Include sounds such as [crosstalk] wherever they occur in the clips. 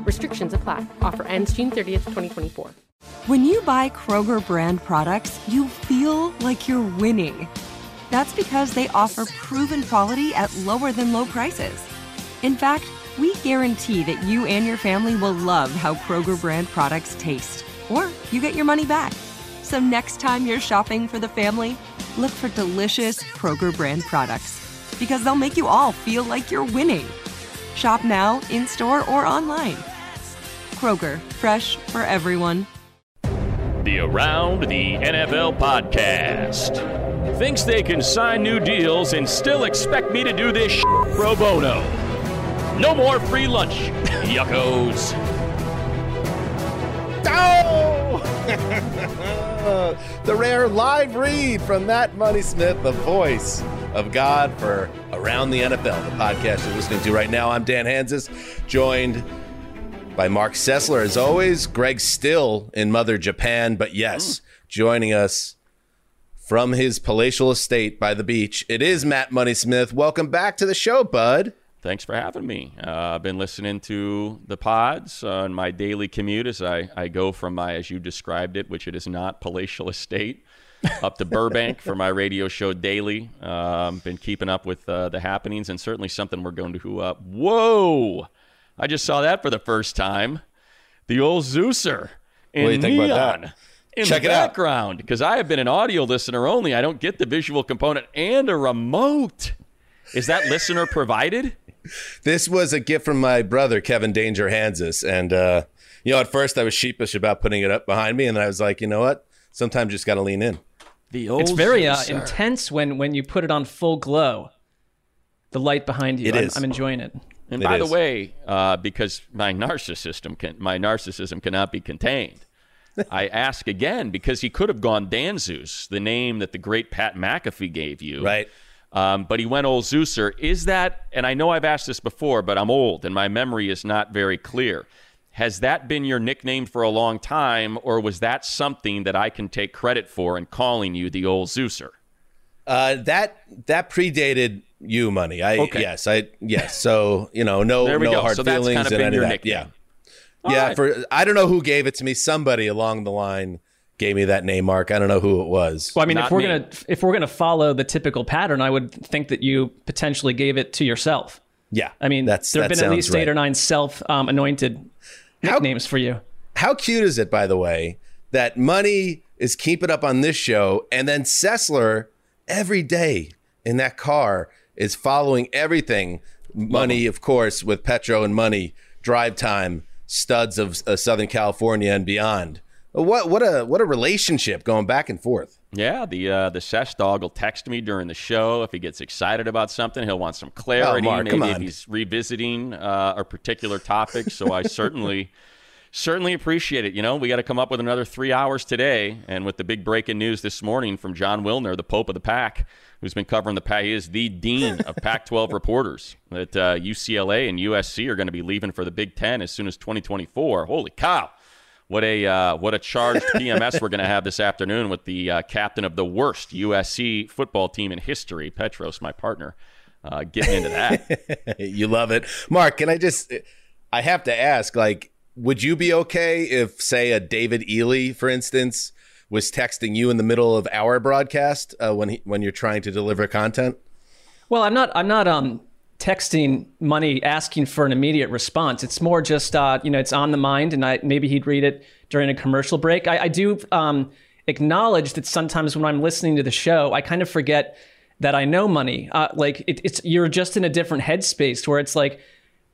Restrictions apply. Offer ends June 30th, 2024. When you buy Kroger brand products, you feel like you're winning. That's because they offer proven quality at lower than low prices. In fact, we guarantee that you and your family will love how Kroger brand products taste, or you get your money back. So next time you're shopping for the family, look for delicious Kroger brand products because they'll make you all feel like you're winning. Shop now, in store, or online. Kroger, fresh for everyone. The Around the NFL podcast. Thinks they can sign new deals and still expect me to do this sh- pro bono. No more free lunch, [laughs] yuckos. Oh! [laughs] the rare live read from Matt Money Smith, the voice of God for Around the NFL, the podcast you're listening to right now. I'm Dan Hanzus, joined by Mark Sessler, as always. Greg still in Mother Japan, but yes, joining us from his palatial estate by the beach. It is Matt Money Smith. Welcome back to the show, bud. Thanks for having me. Uh, I've been listening to the pods on my daily commute as I, I go from my, as you described it, which it is not palatial estate, up to Burbank for my radio show daily. Um, been keeping up with uh, the happenings and certainly something we're going to. Uh, whoa! I just saw that for the first time. The old Zeuser in What do you think neon about that? in Check the it background because I have been an audio listener only. I don't get the visual component and a remote. Is that listener provided? This was a gift from my brother, Kevin Danger Hanzus. And, uh, you know, at first I was sheepish about putting it up behind me. And then I was like, you know what? Sometimes you just got to lean in. The old It's very uh, intense when when you put it on full glow. The light behind you. It I'm, is. I'm enjoying it. And It by is. the way, uh, because my narcissism can, my narcissism cannot be contained, [laughs] I ask again because he could have gone Dan Zeus, the name that the great Pat McAfee gave you, Right. Um, but he went old Zeuser. Is that? And I know I've asked this before, but I'm old and my memory is not very clear. Has that been your nickname for a long time, or was that something that I can take credit for in calling you the old Zeuser? Uh, that that predated you, money. I Okay. yes, I yes. So you know, no no go. hard So feelings kind of and been any of that. Yeah, All yeah. right. For I don't know who gave it to me. Somebody along the line gave me that name, Mark. I don't know who it was. Well, I mean, Not if we're me. gonna if we're gonna follow the typical pattern, I would think that you potentially gave it to yourself. yeah, I mean, that's there have that been at least right. eight or nine self um, anointed How- nicknames for you. How cute is it, by the way, that money is keeping up on this show, and then Sessler every day in that car is following everything. Money, of course, with Petro and Money, Drive Time, studs of uh, Southern California and beyond. What what a what a relationship going back and forth. Yeah, the uh, the Sesh dog will text me during the show if he gets excited about something. He'll want some clarity, Oh, Mark, maybe come if on. he's revisiting uh, a particular topic. So I certainly [laughs] certainly appreciate it. You know, we got to come up with another three hours today, and with the big breaking news this morning from Jon Wilner, the Pope of the Pack, who's been covering the Pack, He is the dean of [laughs] Pac-12 reporters. That uh, UCLA and USC are going to be leaving for the Big Ten as soon as 2024. Holy cow! What a uh, what a charged PMS we're going to have this afternoon with the uh, captain of the worst USC football team in history, Petros, my partner, uh, getting into that. [laughs] you love it, Mark. Can I just? I have to ask, like, would you be okay if, say, a David Ely, for instance, was texting you in the middle of our broadcast uh, when he, when you're trying to deliver content? Well, I'm not. I'm not um texting money asking for an immediate response. It's more just uh, you know it's on the mind, and I maybe he'd read it during a commercial break. I, I do um, acknowledge that sometimes when I'm listening to the show, I kind of forget that I know money. Uh, like it, it's you're just in a different headspace where it's like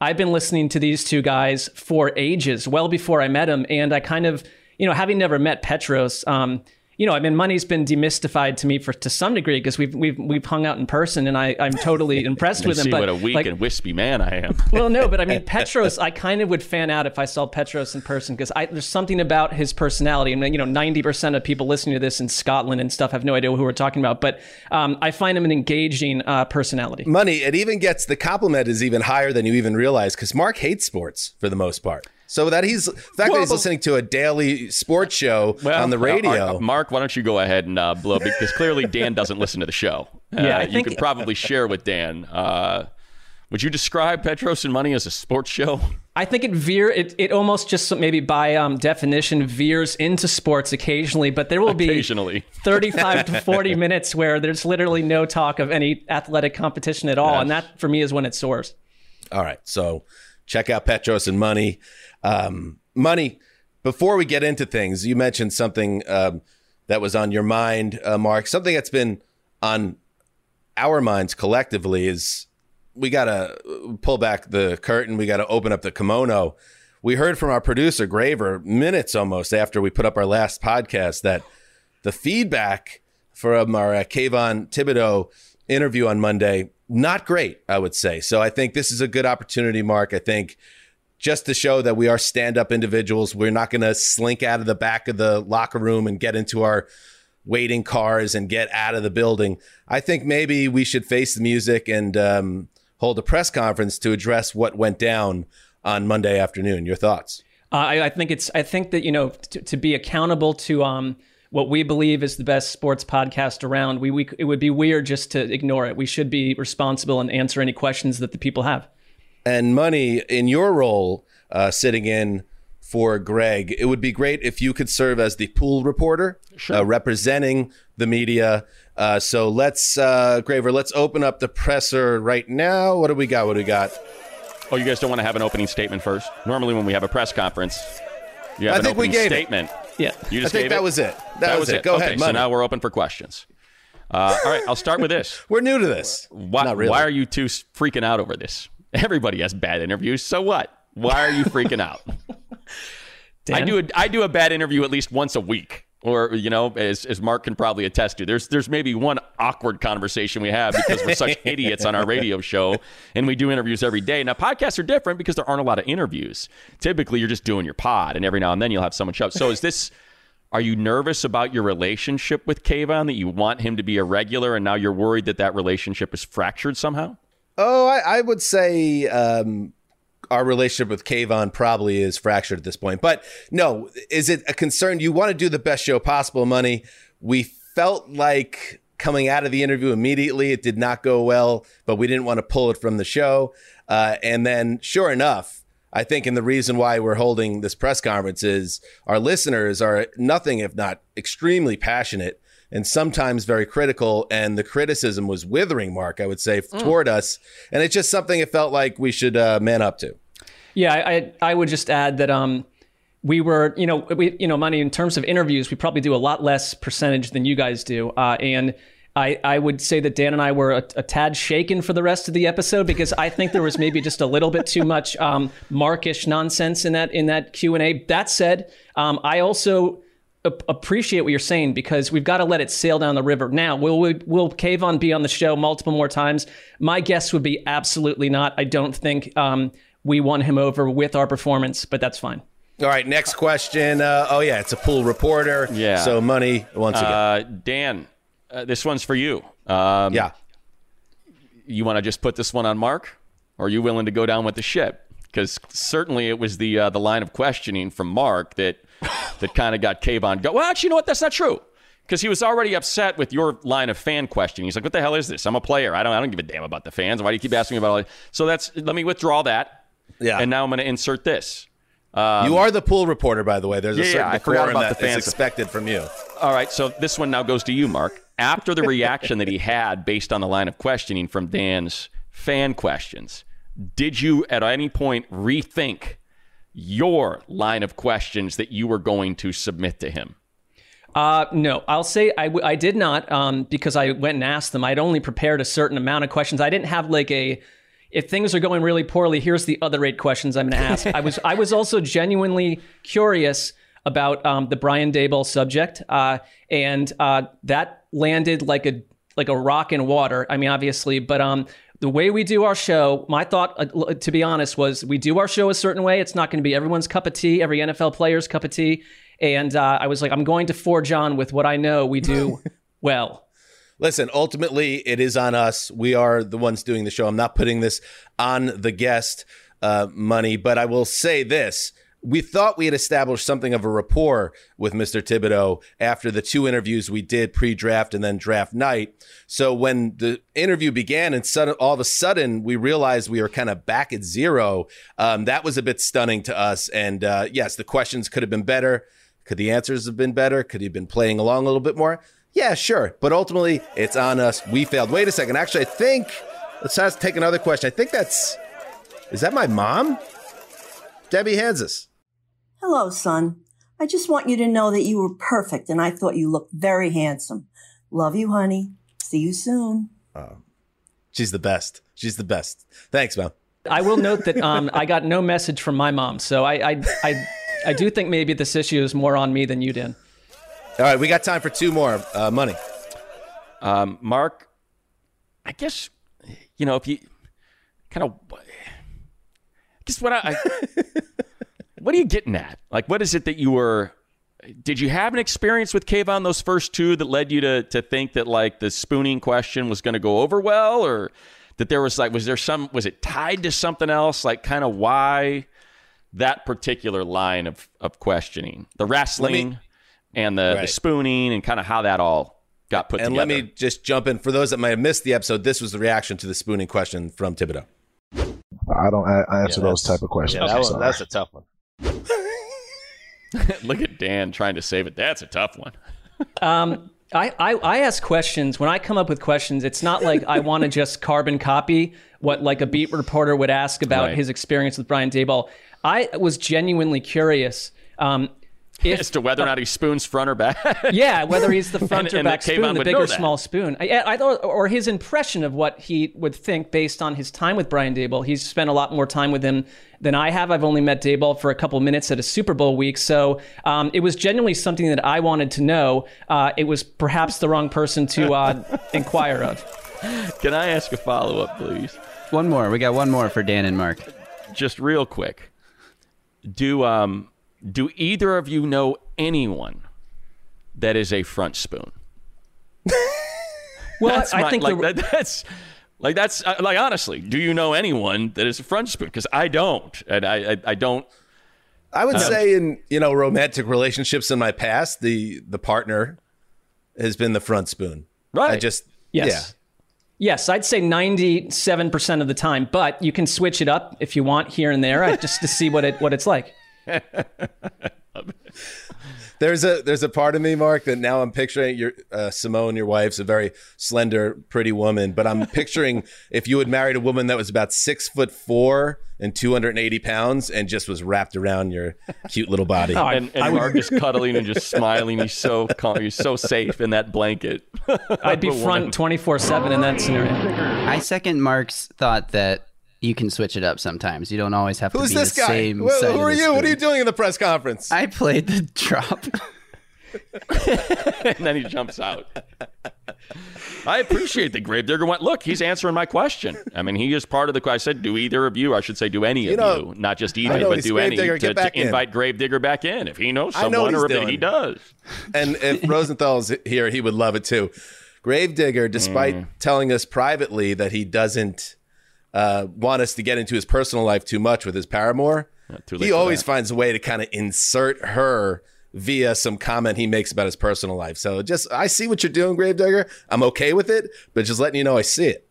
I've been listening to these two guys for ages, well before I met them, and I kind of you know having never met Petros. Um, you know, I mean, money's been demystified to me for to some degree because we've we've we've hung out in person, and I I'm totally [laughs] impressed with him. See but what a weak like, and wispy man I am. [laughs] well, no, but I mean, [laughs] Petros, I kind of would fan out if I saw Petros in person because there's something about his personality. And, you know, 90% of people listening to this in Scotland and stuff have no idea who we're talking about. But um, I find him an engaging uh, personality. Money, it even gets the compliment is even higher than you even realize because Mark hates sports for the most part. So that he's the fact well, that he's listening to a daily sports show well, on the radio. Uh, uh, Mark, why don't you go ahead and uh, blow because clearly Dan doesn't listen to the show. Uh, [laughs] yeah, I you think, could probably [laughs] share with Dan. Uh, would you describe Petros and Money as a sports show? I think it veer it, it almost just maybe by um, definition veers into sports occasionally, but there will be occasionally [laughs] 35 to 40 minutes where there's literally no talk of any athletic competition at all, yes. and that for me is when it soars. All right, so check out Petros and Money. Um, money. Before we get into things, you mentioned something um, that was on your mind, uh, Mark. Something that's been on our minds collectively is we got to pull back the curtain. We got to open up the kimono. We heard from our producer Graver minutes almost after we put up our last podcast that the feedback from our uh, Kayvon Thibodeaux interview on Monday not great, I would say. So I think this is a good opportunity, Mark. I think just to show that we are stand up individuals. We're not going to slink out of the back of the locker room and get into our waiting cars and get out of the building. I think maybe we should face the music and um, hold a press conference to address what went down on Monday afternoon. Your thoughts? Uh, I, I, think it's. I think that you know to, be accountable to um, what we believe is the best sports podcast around. We, we it would be weird just to ignore it. We should be responsible and answer any questions that the people have and money in your role uh, sitting in for Greg, it would be great if you could serve as the pool reporter, sure. uh, representing the media. Uh, so let's, uh, Graver, let's open up the presser right now. What do we got? What do we got? Oh, you guys don't want to have an opening statement first? Normally, when we have a press conference, you have I an think opening we gave statement. It. Yeah, you just I think that it? was it. That, that was, was, it. Go okay, ahead. Money. So now we're open for questions. Uh, all right, I'll start with this. [laughs] we're new to this. Why, really. why are you two freaking out over this? [laughs] Everybody has bad interviews. So what? Why are you freaking out? [laughs] I do a, I do a bad interview at least once a week. Or you know, as, as Mark can probably attest to, there's there's maybe one awkward conversation we have because we're such [laughs] idiots on our radio show, and we do interviews every day. Now podcasts are different because there aren't a lot of interviews. Typically, you're just doing your pod, and every now and then you'll have someone show up. So is this? Are you nervous about your relationship with Kayvon that you want him to be a regular, and now you're worried that that relationship is fractured somehow? Oh, I, I would say um, our relationship with Kayvon probably is fractured at this point. But no, is it a concern? You want to do the best show possible, money. We felt like coming out of the interview immediately, it did not go well, but we didn't want to pull it from the show. Uh, and then, sure enough, I think, and the reason why we're holding this press conference is our listeners are nothing if not extremely passionate and sometimes very critical. And the criticism was withering, Mark, I would say, mm. toward us. And it's just something it felt like we should uh, man up to. Yeah, I, I would just add that um, we were, you know, we, you know, money in terms of interviews, we probably do a lot less percentage than you guys do. Uh, and I, I would say that Dan and I were a, a, tad shaken for the rest of the episode because I think there was maybe just a little bit too much um, markish nonsense in that in that Q and A. That said, um, I also appreciate what you're saying because we've got to let it sail down the river. Now, will we, will Kayvon be on the show multiple more times? My guess would be absolutely not. I don't think um, we won him over with our performance, but that's fine. All right, next question. Uh, oh yeah, it's a pool reporter. Yeah. So money once again. Uh, Dan, uh, this one's for you. Um, yeah. You want to just put this one on Mark, or are you willing to go down with the ship? Because certainly it was the uh, the line of questioning from Mark that [laughs] that kind of got Kayvon go. Well, actually, you know what? That's not true. Because he was already upset with your line of fan question. He's like, "What the hell is this? I'm a player. I don't. I don't give a damn about the fans. Why do you keep asking me about all?" That? So that's. Let me withdraw that. Yeah. And now I'm going to insert this. Um, you are the pool reporter, by the way. There's a yeah, certain yeah, decorum that the fans. expected from you. All right. So this one now goes to you, Mark. After the reaction that he had based on the line of questioning from Dan's fan questions, did you at any point rethink your line of questions that you were going to submit to him? Uh, no, I'll say I, w- I did not um, because I went and asked them. I'd only prepared a certain amount of questions. I didn't have like a if things are going really poorly, here's the other eight questions I'm going to ask. I was I was also genuinely curious about um, the Brian Daboll subject, uh, and uh, that landed like a like a rock in water. I mean, obviously, but um, the way we do our show, my thought, uh, to be honest, was we do our show a certain way. It's not going to be everyone's cup of tea, every NFL player's cup of tea. And uh, I was like, I'm going to forge on with what I know we do [laughs] well. Listen, ultimately, it is on us. We are the ones doing the show. I'm not putting this on the guest uh, money, but I will say this. We thought we had established something of a rapport with Mr. Thibodeaux after the two interviews we did pre draft and then draft night. So when the interview began and sudden, all of a sudden we realized we were kind of back at zero, um, that was a bit stunning to us. And uh, yes, the questions could have been better. Could the answers have been better? Could he have been playing along a little bit more? Yeah, sure. But ultimately, it's on us. We failed. Wait a second. Actually, I think let's take another question. I think that's is that my mom? Debbie Hanzus. Hello, son. I just want you to know that you were perfect and I thought you looked very handsome. Love you, honey. See you soon. Oh, she's the best. She's the best. Thanks, mom. I will note that um, I got no message from my mom, so I, I, I, I do think maybe this issue is more on me than you did. All right, we got time for two more. Uh, money. Um, Mark, I guess you know if you kind of I guess what I, I what are you getting at? Like, what is it that you were? Did you have an experience with Kayvon those first two that led you to to think that like the spooning question was going to go over well, or that there was like was there some was it tied to something else? Like, kind of why that particular line of of questioning, the wrestling me, and the, right. the spooning, and kind of how that all got put together. and together. let me just jump in for those that might have missed the episode. This was the reaction to the spooning question from Thibodeaux. I don't I, I answer Yeah, those type of questions. Yeah, that I'm one, sorry. that's a tough one. [laughs] Look at Dan trying to save it. That's a tough one. [laughs] Um, I, I, I ask questions. When I come up with questions, it's not like I want to just carbon copy what like a beat reporter would ask about Right. his experience with Brian Daboll. I was genuinely curious. Um, if, As to whether or not he spoons front or back. yeah, whether he's the [laughs] front And- or and back spoon, the would big or that. small spoon. I, I or his impression of what he would think based on his time with Brian Daboll. He's spent a lot more time with him than I have. I've only met Daboll for a couple minutes at a Super Bowl week, so um, it was genuinely something that I wanted to know. Uh, it was perhaps the wrong person to uh, [laughs] inquire of. Can I ask a follow up, please? One more. We got one more for Dan and Mark. Just real quick. Do um do either of you know anyone that is a front spoon? Well, That's I my- think like the, that, that's like that's uh, like honestly, do you know anyone that is a front spoon? Because I don't, and I I, I don't. I would say in you know romantic relationships in my past, the the partner has been the front spoon. Right. I just Yes. Yes, I'd say 97% of the time, but you can switch it up if you want here and there uh, just to see what it what it's like. [laughs] There's a there's a part of me, Mark, that now I'm picturing your uh, Simone, your wife's a very slender, pretty woman, but I'm picturing [laughs] if you had married a woman that was about six foot four and 280 pounds and just was wrapped around your cute little body. Oh, And, and Mark is cuddling and just smiling. He's so calm. He's so safe in that blanket. I'd be [laughs] Of a woman. front 24/7 in that scenario. I second Mark's thought that you can switch it up sometimes. You don't always have to Who's be this the guy? same Who, side who of are the you? What are spoon. you doing in the press conference? I played the [laughs] drop. [laughs] and then he jumps out. I appreciate the gravedigger went. Look, he's answering my question. I mean, he is part of the. I said, do either of you? I should say, do any of know, you, not just I either, know but he's do any Gravedigger, to, get back to in. invite Gravedigger back in if he knows I know what someone or he's if he doing. does. and if [laughs] Rosenthal's here, he would love it too. Gravedigger, despite Mm. telling us privately that he doesn't uh, want us to get into his personal life too much with his paramour, he always that. finds a way to kind of insert her via some comment he makes about his personal life. So just, I see what you're doing, Gravedigger. I'm okay with it, but just letting you know I see it.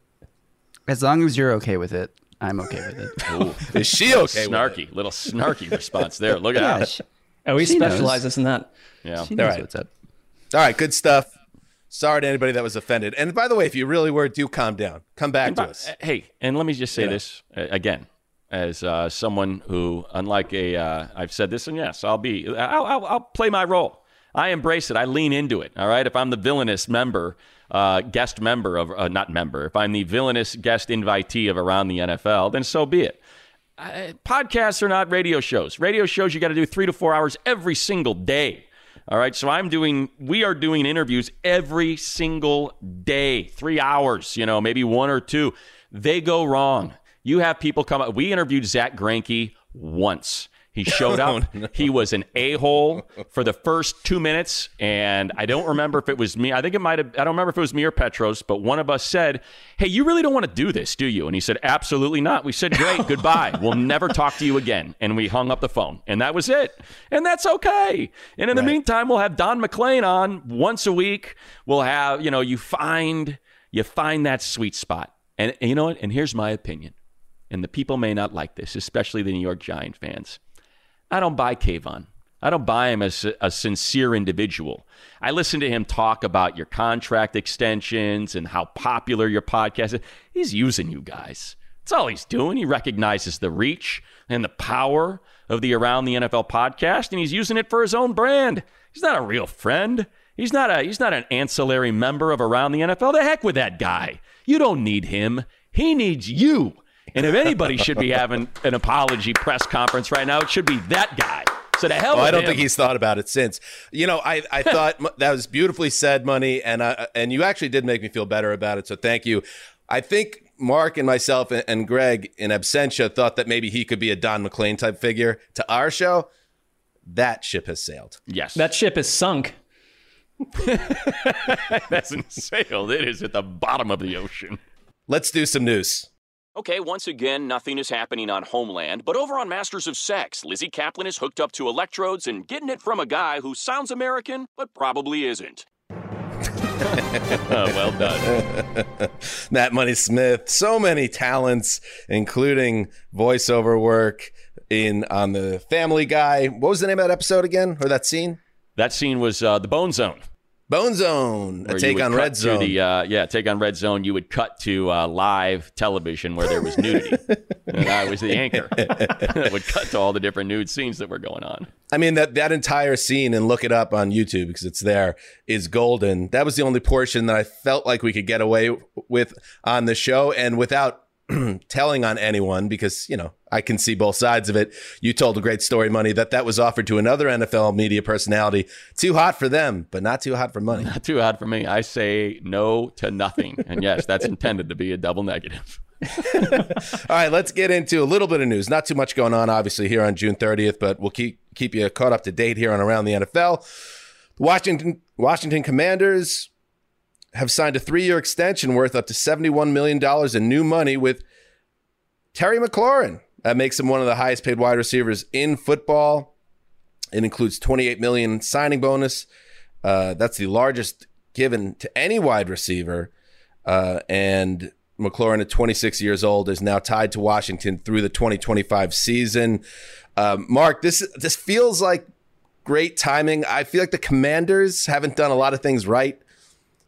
As long as you're okay with it, I'm okay with it. [laughs] Is she okay? with it? snarky, little snarky response there. Look at Yeah, that. she, Oh, he She knows. specializes in that. Yeah. she knows right. what's up. All right, good stuff. Sorry to anybody that was offended. And by the way, if you really were, do calm down. Come back to us. Hey, and let me just say know. this uh, again, as uh, someone who, unlike a, uh, I've said this, and yes, I'll be, I'll, I'll, I'll play my role. I embrace it. I lean into it. All right. If I'm the villainous member, uh, guest member of, uh, not member, if I'm the villainous guest invitee of Around the NFL, then so be it. Uh, podcasts are not radio shows. Radio shows you got to do three to four hours every single day. All right. So I'm doing, we are doing interviews every single day, three hours, you know, maybe one or two. They go wrong. You have people come up. We interviewed Zack Greinke once. He showed up. [laughs] Oh, he was an a hole for the first two minutes. And I don't remember if it was me. I think it might have, I don't remember if it was me or Petros, but one of us said, Hey, you really don't want to do this, do you? And he said, Absolutely not. We said, Great, [laughs] goodbye. We'll never talk to you again. And we hung up the phone. And that was it. And that's okay. And in the meantime, we'll have Don McClain on once a week. We'll have, you know, you find, you find that sweet spot. And, and you know what? And here's my opinion. And the people may not like this, especially the New York Giant fans. I don't buy Kayvon. I don't buy him as a, sincere individual. I listen to him talk about your contract extensions and how popular your podcast is. He's using you guys. That's all he's doing. He recognizes the reach and the power of the Around the NFL podcast, and he's using it for his own brand. He's not a real friend. He's not a he's not an ancillary member of Around the NFL. The heck with that guy. You don't need him. He needs you. And if anybody should be having an apology press conference right now, it should be that guy. So the hell Oh, with I don't him. think he's thought about it since. You know, I, I [laughs] thought that was beautifully said, money, and uh, and you actually did make me feel better about it. So thank you. I think Mark and myself and, and Greg in absentia thought that maybe he could be a Don McClain type figure to our show. That ship has sailed. Yes. That ship is sunk. [laughs] hasn't sailed. It is at the bottom of the ocean. Let's do some news. Okay, once again, nothing is happening on Homeland, but over on Masters of Sex, Lizzy Caplan is hooked up to electrodes and getting it from a guy who sounds American, but probably isn't. [laughs] Oh, well done. [laughs] Matt Money Smith, so many talents, including voiceover work in on the Family Guy. What was the name of that episode again, or that scene? That scene was uh, the Bone Zone. Bone Zone, a take on Red Zone. The, uh, yeah, take on Red Zone. You would cut to uh, live television where there was nudity, [laughs] and I was the anchor. [laughs] It would cut to all the different nude scenes that were going on. I mean that that entire scene and look it up on YouTube because it's there is golden. That was the only portion that I felt like we could get away with on the show and without [clears throat] telling on anyone because you know I can see both sides of it. You told a great story, money that that was offered to another NFL media personality. Too hot for them, but not too hot for money. Not too hot for me. I say no to nothing, and yes, that's [laughs] intended to be a double negative. [laughs] All right, let's get into a little bit of news. Not too much going on, obviously, here on June 30th, but we'll keep keep you caught up to date here on Around the NFL. Washington Washington Commanders have signed a three year extension worth up to $71 million in new money with Terry McLaurin. That makes him one of the highest paid wide receivers in football. It includes 28 million signing bonus. Uh, that's the largest given to any wide receiver. Uh, and McLaurin, at 26 years old, is now tied to Washington through the 2025 season. Um, Mark, this this feels like great timing. I feel like the Commanders haven't done a lot of things right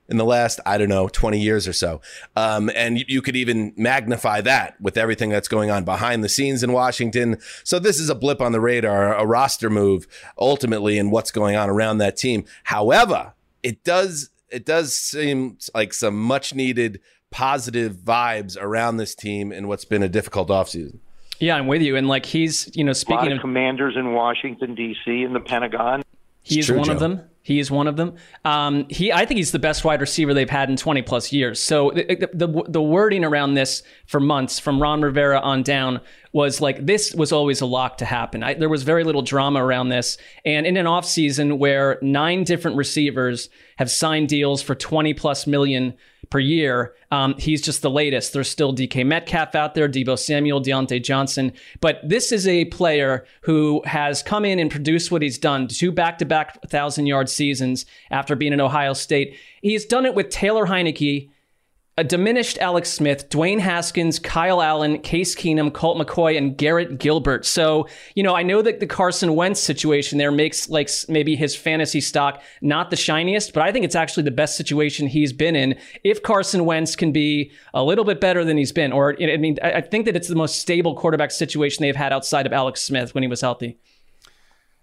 in the last, I don't know, 20 years or so. Um, and you, you could even magnify that with everything that's going on behind the scenes in Washington. So this is a blip on the radar, a roster move ultimately in what's going on around that team. However, it does it does seem like some much needed positive vibes around this team in what's been a difficult offseason. Yeah, I'm with you. And like he's, you know, A lot speaking of of commanders in Washington D.C. in the Pentagon. He is true, one of them. He is one of them. Um, he, I think he's the best wide receiver they've had in 20 plus years. So the, the the wording around this for months, from Ron Rivera on down, was like this was always a lock to happen. I, there was very little drama around this, and in an offseason where nine different receivers have signed deals for 20 plus million per year. Um, he's just the latest. There's still DK Metcalf out there, Deebo Samuel, Diontae Johnson. But this is a player who has come in and produced what he's done two back to back 1,000 yard seasons after being in Ohio State. He's done it with Taylor Heinicke a diminished Alex Smith, Dwayne Haskins, Kyle Allen, Case Keenum, Colt McCoy, and Garrett Gilbert. So, you know, I know that the Carson Wentz situation there makes like maybe his fantasy stock not the shiniest, but I think it's actually the best situation he's been in. If Carson Wentz can be a little bit better than he's been, or I mean, I think that it's the most stable quarterback situation they've had outside of Alex Smith when he was healthy.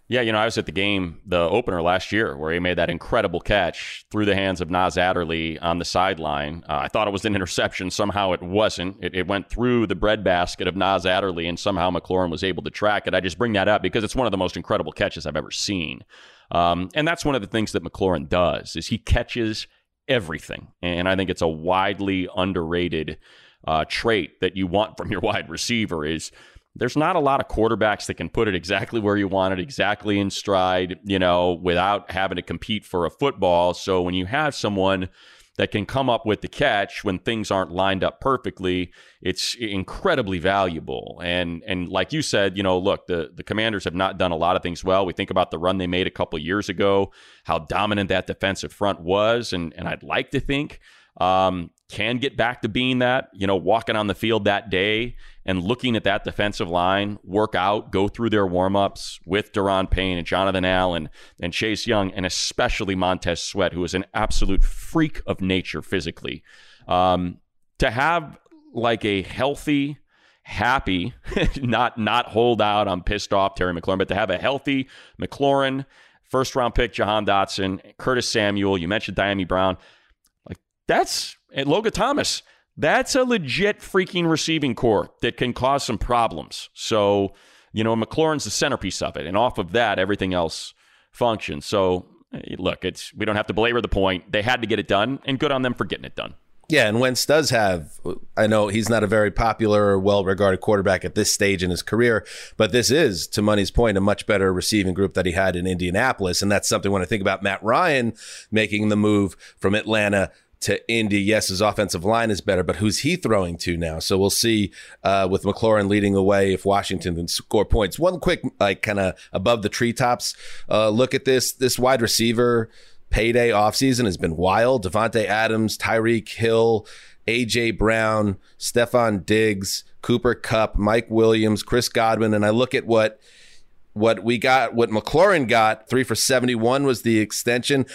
Yeah, you know, I was at the game, the opener last year, where he made that incredible catch through the hands of Nas Adderley on the sideline. Uh, I thought it was an [laughs] interception. Somehow it wasn't. It, it, went through the breadbasket of Nas Adderley, and somehow McLaurin was able to track it. I just bring that up because it's one of the most incredible catches I've ever seen. Um, and that's one of the things that McLaurin does is he catches everything, and I think it's a widely underrated uh, trait that you want from your [laughs] wide receiver is – there's not a lot of quarterbacks that can put it exactly where you want it, exactly in stride, you know, without having to compete for a football. So when you have someone that can come up with the catch when things aren't lined up perfectly, it's incredibly valuable. And and like you said, you know, look, the the Commanders have not done a lot of things well. We think about the run they made a couple years ago, how dominant that defensive front was, and and I'd like to think um, can get back to being that, you know, walking on the field that day and looking at that defensive line work out, go through their warmups with Daron Payne and Jonathan Allen and Chase Young, and especially Montez Sweat, who is an absolute freak of nature physically. Um, to have like a healthy, happy, [laughs] not not hold out I'm pissed off Terry McLaurin, but to have a healthy McLaurin, first round pick Jahan Dotson, Curtis Samuel, you mentioned Dyami Brown. Like that's and Logan Thomas. That's a legit freaking receiving core that can cause some problems. So, you know, McLaurin's the centerpiece of it, and off of that, everything else functions. So, eh, look, it's we don't have to belabor the point. They had to get it done, and good on them for getting it done. Yeah, and Wentz does have. I know he's not a very popular or well-regarded quarterback at this stage in his career, but this is, to Money's point, a much better receiving group that he had in Indianapolis, and that's something when I think about Matt Ryan making the move from Atlanta to Indy. Yes, his offensive line is better, but who's he throwing to now? So we'll see uh, with McLaurin leading the way if Washington can score points. One quick, like kind of above the treetops uh, look at this. This wide receiver payday offseason has been wild. Davante Adams, Tyreek Hill, AJ Brown, Stefon Diggs, Cooper Kupp, Mike Williams, Chris Godwin, and I look at what what we got, what McLaurin got, three for 71 was the extension.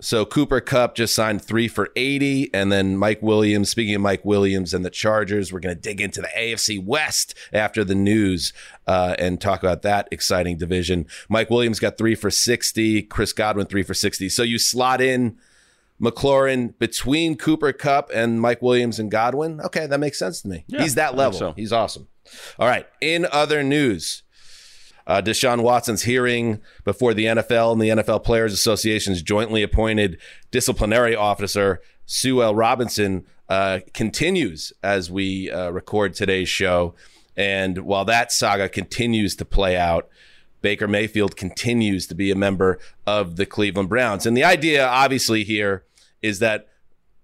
So Cooper Kupp just signed three for 80. And then Mike Williams, speaking of Mike Williams and the Chargers, we're going to dig into the AFC West after the news uh, and talk about that exciting division. Mike Williams got three for 60, Chris Godwin, three for 60. So you slot in McLaurin between Cooper Kupp and Mike Williams and Godwin. Okay, that makes sense to me. Yeah, He's that level. So. He's awesome. All right. In other news, uh, Deshaun Watson's hearing before the NFL and the NFL Players Association's jointly appointed disciplinary officer, Sue L. Robinson, uh, continues as we uh, record today's show. And while that saga continues to play out, Baker Mayfield continues to be a member of the Cleveland Browns. And the idea, obviously, here is that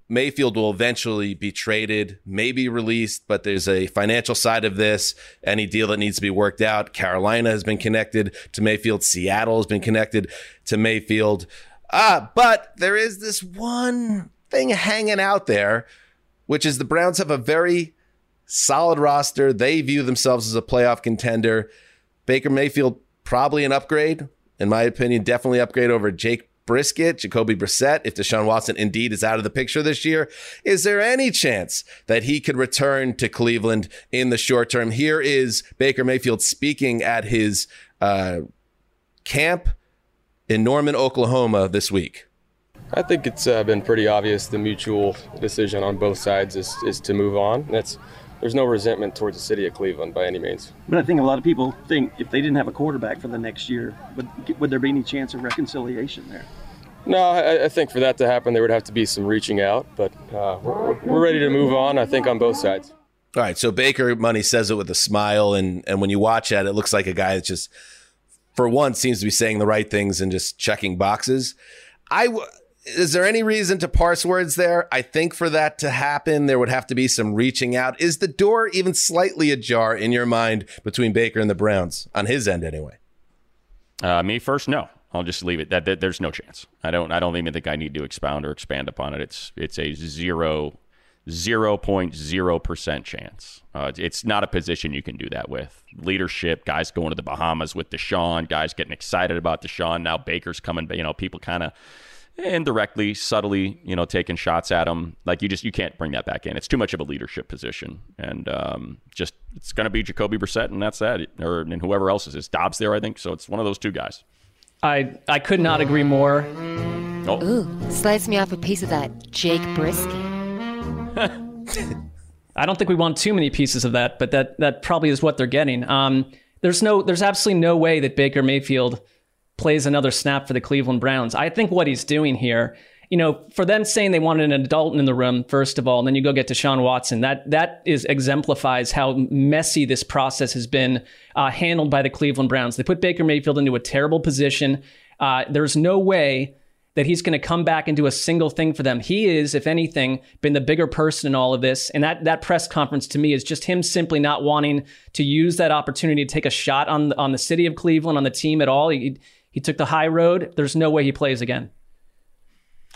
Mayfield will eventually be traded, maybe released, but there's a financial side of this. Any deal that needs to be worked out. Carolina has been connected to Mayfield. Seattle has been connected to Mayfield. Uh, but there is this one thing hanging out there, which is the Browns have a very solid roster. They view themselves as a playoff contender. Baker Mayfield, probably an upgrade, in my opinion, definitely upgrade over Jake Brisket, Jacoby Brissett, if Deshaun Watson indeed is out of the picture this year, is there any chance that he could return to Cleveland in the short term? Here is Baker Mayfield speaking at his uh, camp in Norman, Oklahoma this week. I think it's uh, been pretty obvious the mutual decision on both sides is, is to move on. That's there's no resentment towards the city of Cleveland by any means. But I think a lot of people think if they didn't have a quarterback for the next year, would, would there be any chance of reconciliation there? No, I, I think for that to happen, there would have to be some reaching out. But uh, we're, we're ready to move on. I think on both sides. All right, so Baker Money says it with a smile, and and when you watch that, it looks like a guy that just, for once, seems to be saying the right things and just checking boxes. I is there any reason to parse words there? I think for that to happen, there would have to be some reaching out. Is the door even slightly ajar in your mind between Baker and the Browns on his end, anyway? Uh, me first, no. I'll just leave it that, that, there's no chance. I don't. I don't even think I need to expound or expand upon it. It's it's a zero 0.0% chance. Uh, it's not a position you can do that with. Leadership, guys going to the Bahamas with Deshaun, guys getting excited about Deshaun. Now Baker's coming, but you know, people kind of indirectly, subtly, you know, taking shots at him. Like you just you can't bring that back in. It's too much of a leadership position, and um, just it's going to be Jacoby Brissett, and that's that, or and whoever else is. Is Dobbs there? I think so. It's one of those two guys. I I could not agree more. Oh. Ooh, slice me off a piece of that Jake Brisket. [laughs] I don't think we want too many pieces of that, but that that probably is what they're getting. Um, there's no, there's absolutely no way that Baker Mayfield plays another snap for the Cleveland Browns. I think what he's doing here, you know, for them saying they wanted an adult in the room first of all, and then you go get Deshaun Watson. That that is exemplifies how messy this process has been uh, handled by the Cleveland Browns. They put Baker Mayfield into a terrible position. Uh, there's no way that he's going to come back and do a single thing for them. He is, if anything, been the bigger person in all of this. And that that press conference to me is just him simply not wanting to use that opportunity to take a shot on on the city of Cleveland, on the team at all. He he took the high road. There's no way he plays again.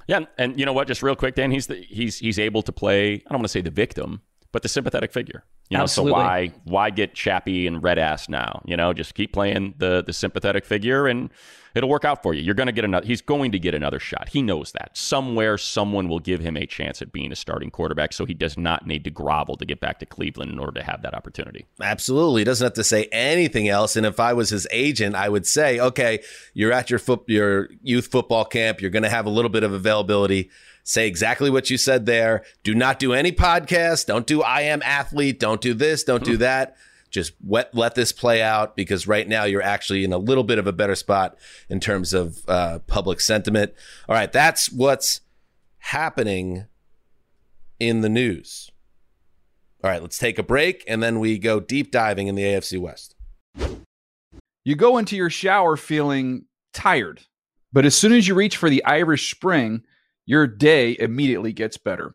Yeah, and you know what? Just real quick, Dan, he's the, he's he's able to play. I don't want to say the victim, but the sympathetic figure. You know, Absolutely. so why why get chappy and red ass now? You know, just keep playing the the sympathetic figure, and it'll work out for you. You're going to get another. He's going to get another shot. He knows that somewhere someone will give him a chance at being a starting quarterback, so he does not need to grovel to get back to Cleveland in order to have that opportunity. Absolutely. He doesn't have to say anything else. And if I was his agent, I would say, okay, you're at your foot, your youth football camp. You're going to have a little bit of availability. Say exactly what you said there. Do not do any podcasts. Don't do I am athlete. Don't do this. Don't do hmm. that. Just let, let this play out because right now you're actually in a little bit of a better spot in terms of uh, public sentiment. All right. That's what's happening in the news. All right, let's take a break and then we go deep diving in the AFC West. You go into your shower feeling tired, but as soon as you reach for the Irish Spring, your day immediately gets better.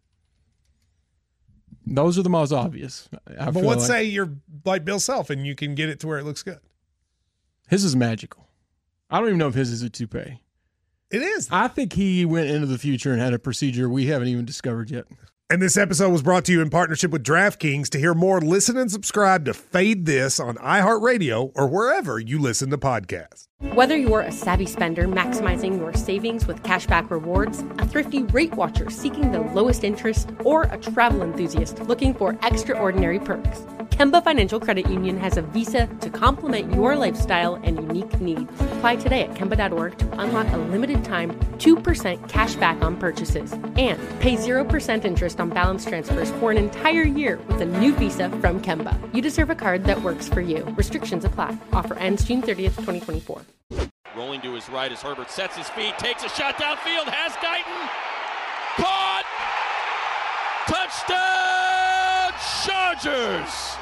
Those are the most obvious. I but let's like. say you're like Bill Self and you can get it to where it looks good. his is magical. I don't even know if his is a toupee. It is. I think he went into the future and had a procedure we haven't even discovered yet. And this episode was brought to you in partnership with DraftKings. To hear more, listen and subscribe to Fade This on iHeartRadio or wherever you listen to podcasts. Whether you're a savvy spender maximizing your savings with cashback rewards, a thrifty rate watcher seeking the lowest interest, or a travel enthusiast looking for extraordinary perks, Kemba Financial Credit Union has a visa to complement your lifestyle and unique needs. Apply today at Kemba.org to unlock a limited time 2% cash back on purchases and pay 0% interest on balance transfers for an entire year with a new visa from Kemba. You deserve a card that works for you. Restrictions apply. Offer ends June 30th, 2024. Rolling to his right as Herbert sets his feet, takes a shot downfield, has Guyton. Caught! Touchdown Chargers!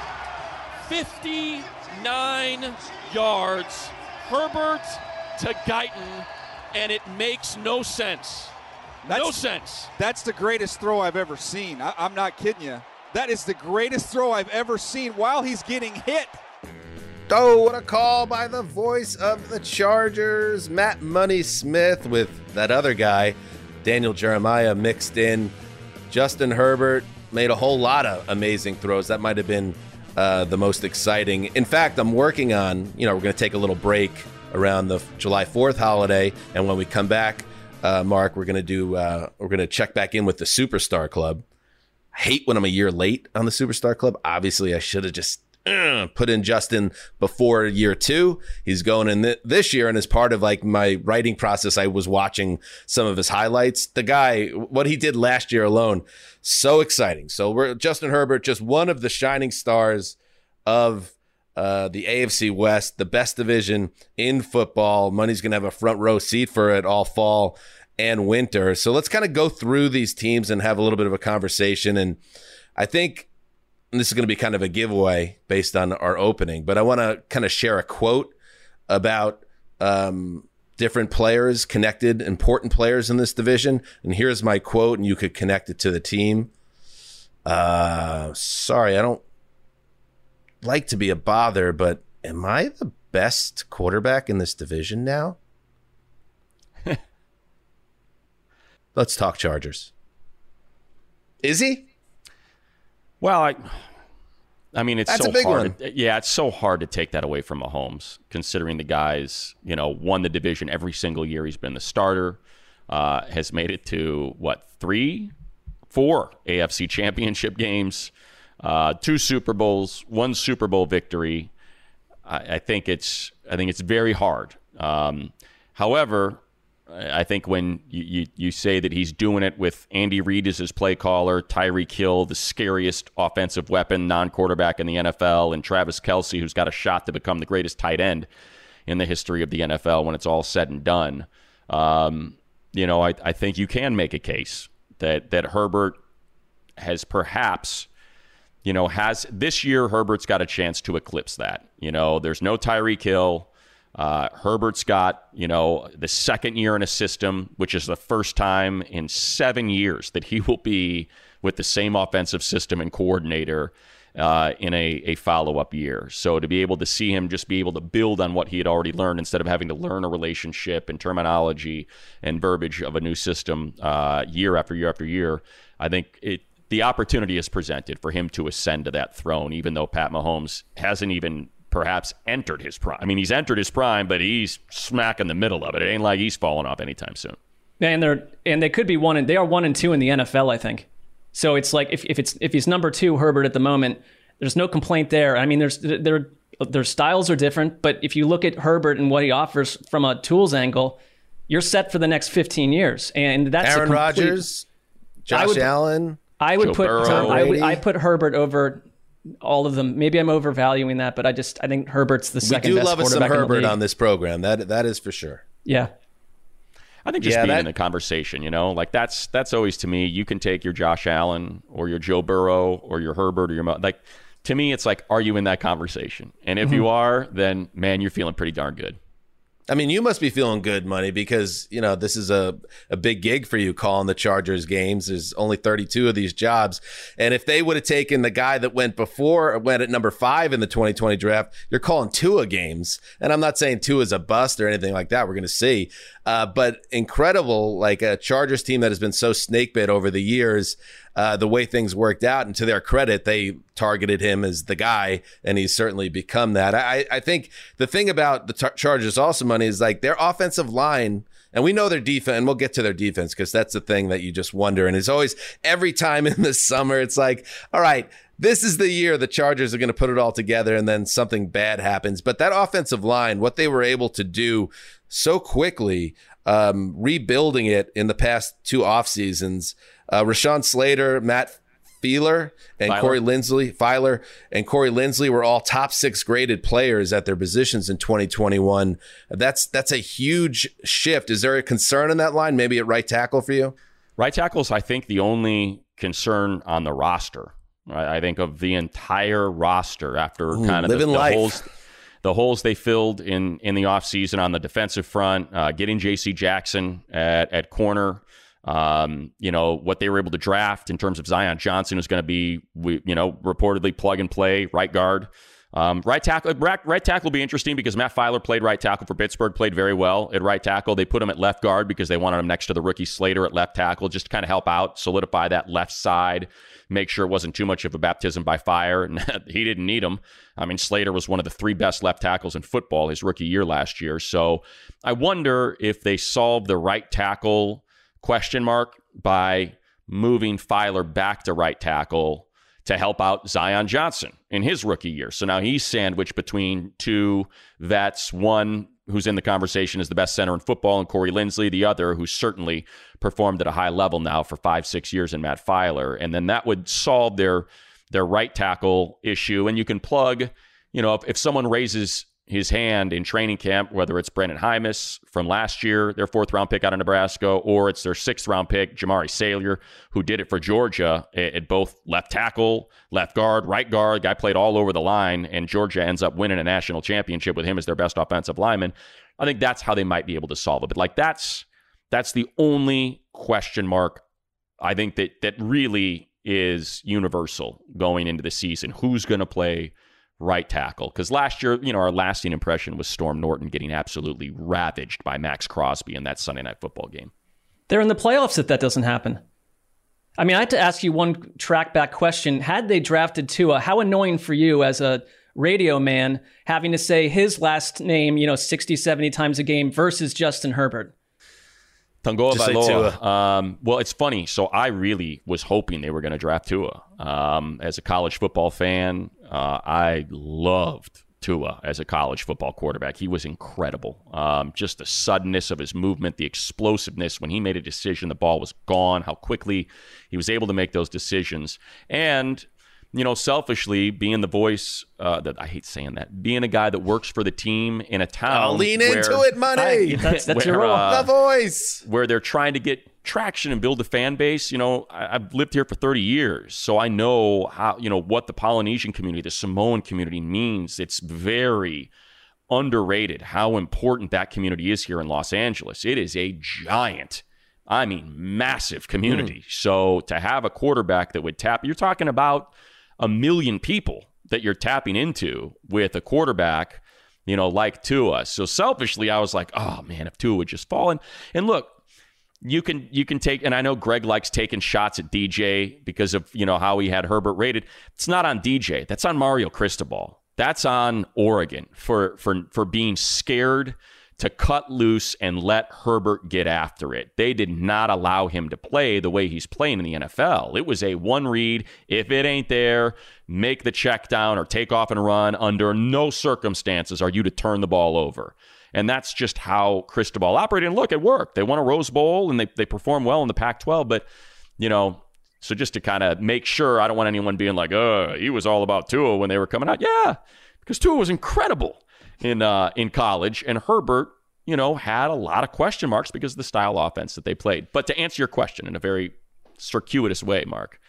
59 yards. Herbert to Guyton, and it makes no sense. no That's- sense. That's the greatest throw I've ever seen. I, I'm not kidding you. That is the greatest throw I've ever seen while he's getting hit. Oh, what a call by the voice of the Chargers, Matt Money Smith, with that other guy, Daniel Jeremiah, mixed in. Justin Herbert made a whole lot of amazing throws. That might have been uh, the most exciting. In fact, I'm working on, you know, we're going to take a little break around the July 4th holiday. And when we come back, uh, Mark, we're going to do, uh, we're going to check back in with the Superstar Club. I hate when I'm a year late on the Superstar Club. Obviously, I should have just [clears throat] put in Justin before year two. He's going in th- this year, and as part of like my writing process, I was watching some of his highlights. The guy, what he did last year alone, so exciting. So we're Justin Herbert, just one of the shining stars of uh, the AFC West, the best division in football. Money's going to have a front row seat for it all fall and winter. So let's kind of go through these teams and have a little bit of a conversation. And I think this is going to be kind of a giveaway based on our opening, but I want to kind of share a quote about um, different players, connected, important players in this division. And here's my quote, and you could connect it to the team. Uh, sorry, I don't like to be a bother, but am I the best quarterback in this division now? [laughs] Let's talk Chargers. Is he? Well, I, I mean, it's That's so a big hard. one. Yeah, it's so hard to take that away from Mahomes, considering the guys, you know, won the division every single year. He's been the starter, uh, has made it to what three, four AFC Championship games, uh, two Super Bowls, one Super Bowl victory. I, I think it's I think it's very hard. Um, however, I think when you, you, you say that he's doing it with Andy Reid as his play caller, Tyreek Hill, the scariest offensive weapon, non quarterback in the NFL, and Travis Kelce, who's got a shot to become the greatest tight end in the history of the NFL when it's all said and done. Um, you know, I, I think you can make a case that, that Herbert has perhaps, you know, has this year Herbert's got a chance to eclipse that. You know, there's no Tyreek Hill. Uh, Herbert's got, you know, the second year in a system, which is the first time in seven years that he will be with the same offensive system and coordinator uh, in a, a follow up year. So to be able to see him just be able to build on what he had already learned instead of having to learn a relationship and terminology and verbiage of a new system uh, year after year after year, I think it the opportunity is presented for him to ascend to that throne, even though Pat Mahomes hasn't even perhaps entered his prime. I mean, he's entered his prime, but he's smack in the middle of it. It ain't like he's falling off anytime soon. And they're and they could be one and they are one and two in the NFL, I think. So it's like if, if it's if he's number two, Herbert at the moment, there's no complaint there. I mean, there's there their styles are different, but if you look at Herbert and what he offers from a tools angle, you're set for the next 15 years. And that's Aaron a complete, Rodgers, Josh I would, Allen. I would Joe put Burrow. Tom, I would I put Herbert over all of them. Maybe I'm overvaluing that, but I just I think Herbert's the second. We second do best love us some quarterback in the Herbert on this program. That that is for sure. Yeah. I think just Yeah, being that- in the conversation, you know, like that's that's always to me. You can take your Josh Allen or your Joe Burrow or your Herbert or your like. To me, it's like, are you in that conversation? And if Mhm. you are, then man, you're feeling pretty darn good. I mean, you must be feeling good, money, because you know this is a a big gig for you calling the Chargers games. There's only 32 of these jobs, and if they would have taken the guy that went before, went at number five in the 2020 draft, you're calling Tua games. And I'm not saying Tua is a bust or anything like that. We're going to see, uh, but incredible, like a Chargers team that has been so snake bit over the years. Uh, the way things worked out, and to their credit, they targeted him as the guy, and he's certainly become that. I, I think the thing about the Tar- Chargers also money is like their offensive line. And we know their defense, and we'll get to their defense because that's the thing that you just wonder. And it's always every time in the summer, it's like, all right, this is the year the Chargers are going to put it all together, and then something bad happens. But that offensive line, what they were able to do so quickly, um, rebuilding it in the past two off seasons, uh, Rashawn Slater, Matt Feiler, and Feiler. Corey Linsley, Feiler, and Corey Linsley were all top six graded players at their positions in 2021. That's that's a huge shift. Is there a concern in that line? Maybe at right tackle for you? Right tackle is, I think, the only concern on the roster. Right? I think of the entire roster after Ooh, kind of the, the holes, the holes they filled in in the offseason on the defensive front, uh, getting J.C. Jackson at at corner. Um, you know what they were able to draft in terms of Zion Johnson, who's going to be, you know, reportedly plug and play right guard. Um, right tackle, right, right tackle will be interesting because Matt Feiler played right tackle for Pittsburgh, played very well at right tackle. They put him at left guard because they wanted him next to the rookie Slater at left tackle, just to kind of help out, solidify that left side, make sure it wasn't too much of a baptism by fire. And [laughs] he didn't need him. I mean, Slater was one of the three best left tackles in football his rookie year last year. So I wonder if they solve the right tackle question mark by moving Feiler back to right tackle to help out Zion Johnson in his rookie year. So now he's sandwiched between two vets, one who's in the conversation as the best center in football, and Corey Linsley, the other who's certainly performed at a high level now for five, six years in Matt Feiler. And then that would solve their their right tackle issue. And you can plug, you know, if, if someone raises his hand in training camp, whether it's Brenden Jaimes from last year, their fourth round pick out of Nebraska, or it's their sixth round pick, Jamaree Salyer, who did it for Georgia at, both left tackle, left guard, right guard. Guy played all over the line, and Georgia ends up winning a national championship with him as their best offensive lineman. I think that's how they might be able to solve it. But like that's that's the only question mark I think that that really is universal going into the season. Who's going to play? Right tackle. Because last year, you know, our lasting impression was Storm Norton getting absolutely ravaged by Maxx Crosby in that Sunday night football game. They're in the playoffs if that doesn't happen. I mean, I had to ask you one track back question. Had they drafted Tua, how annoying for you as a radio man having to say his last name, you know, 60, 70 times a game versus Justin Herbert? Tagovailoa. Um, well, it's funny. So I really was hoping they were going to draft Tua. Um, as a college football fan, uh, I loved Tua as a college football quarterback. He was incredible. Um, just the suddenness of his movement, the explosiveness when he made a decision, the ball was gone, how quickly he was able to make those decisions. And you know, selfishly being the voice uh, that I hate saying that, being a guy that works for the team in a town. I'll lean where, into it, money. I, that's that's where, your role. uh, the voice. where they're trying to get traction and build a fan base. You know, I, I've lived here for 30 years, so I know how, you know, what the Polynesian community, the Samoan community means. It's very underrated how important that community is here in Los Angeles. It is a giant, I mean, massive community. So to have a quarterback that would tap, you're talking about a million people that you're tapping into with a quarterback, you know, like Tua. So selfishly, I was like, oh man, if Tua would just fall. And, and look, you can you can take and I know Greg likes taking shots at DJ because of you know how he had Herbert rated. It's not on DJ. That's on Mario Cristobal. That's on Oregon for for for being scared to cut loose and let Herbert get after it. They did not allow him to play the way he's playing in the NFL. It was a one read. If it ain't there, make the check down or take off and run. Under no circumstances are you to turn the ball over. And that's just how Cristobal operated. And look, it worked. They won a Rose Bowl and they, they performed well in the Pac 12. But, you know, so just to kind of make sure, I don't want anyone being like, oh, he was all about Tua when they were coming out. Yeah, because Tua was incredible in uh, in college. And Herbert, you know, had a lot of question marks because of the style offense that they played. But to answer your question in a very circuitous way, Mark,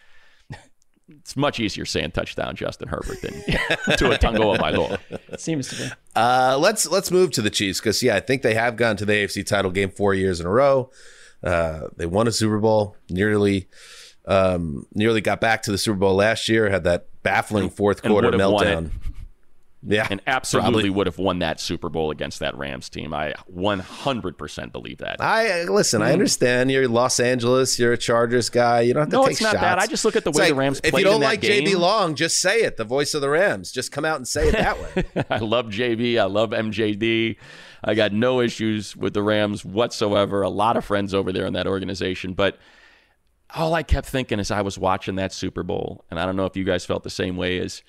[laughs] it's much easier saying touchdown Justin Herbert than [laughs] to a Tagovailoa. Seems to be. Uh, let's let's move to the Chiefs because yeah, I think they have gone to the AFC title game four years in a row. Uh, they won a Super Bowl, nearly um, nearly got back to the Super Bowl last year. Had that baffling fourth quarter would have won meltdown. Yeah, and absolutely probably. would have won that Super Bowl against that Rams team. I 100% believe that. I listen. I hmm. understand you're Los Angeles. You're a Chargers guy. You don't have to No, take it's not shots. that. I just look at the It's way the like, Rams If you don't like JB. Long, just say it. The voice of the Rams. Just come out and say it that way. [laughs] I love JB. I love MJD. I got no issues with the Rams whatsoever. A lot of friends over there in that organization. But all I kept thinking as I was watching that Super Bowl, and I don't know if you guys felt the same way, is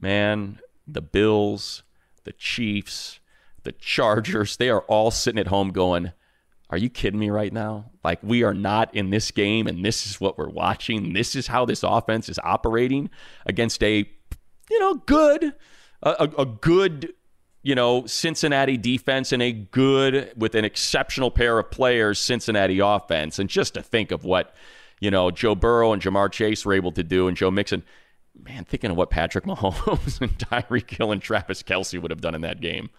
man, the Bills, the Chiefs, the Chargers, they are all sitting at home going, are you kidding me right now? Like, we are not in this game, and this is what we're watching. This is how this offense is operating against a, you know, good, a, a, good, you know, Cincinnati defense and a good, with an exceptional pair of players, Cincinnati offense. And just to think of what, you know, Joe Burrow and Ja'Marr Chase were able to do, and Joe Mixon, man, thinking of what Patrick Mahomes [laughs] and Tyreek Hill and Travis Kelce would have done in that game.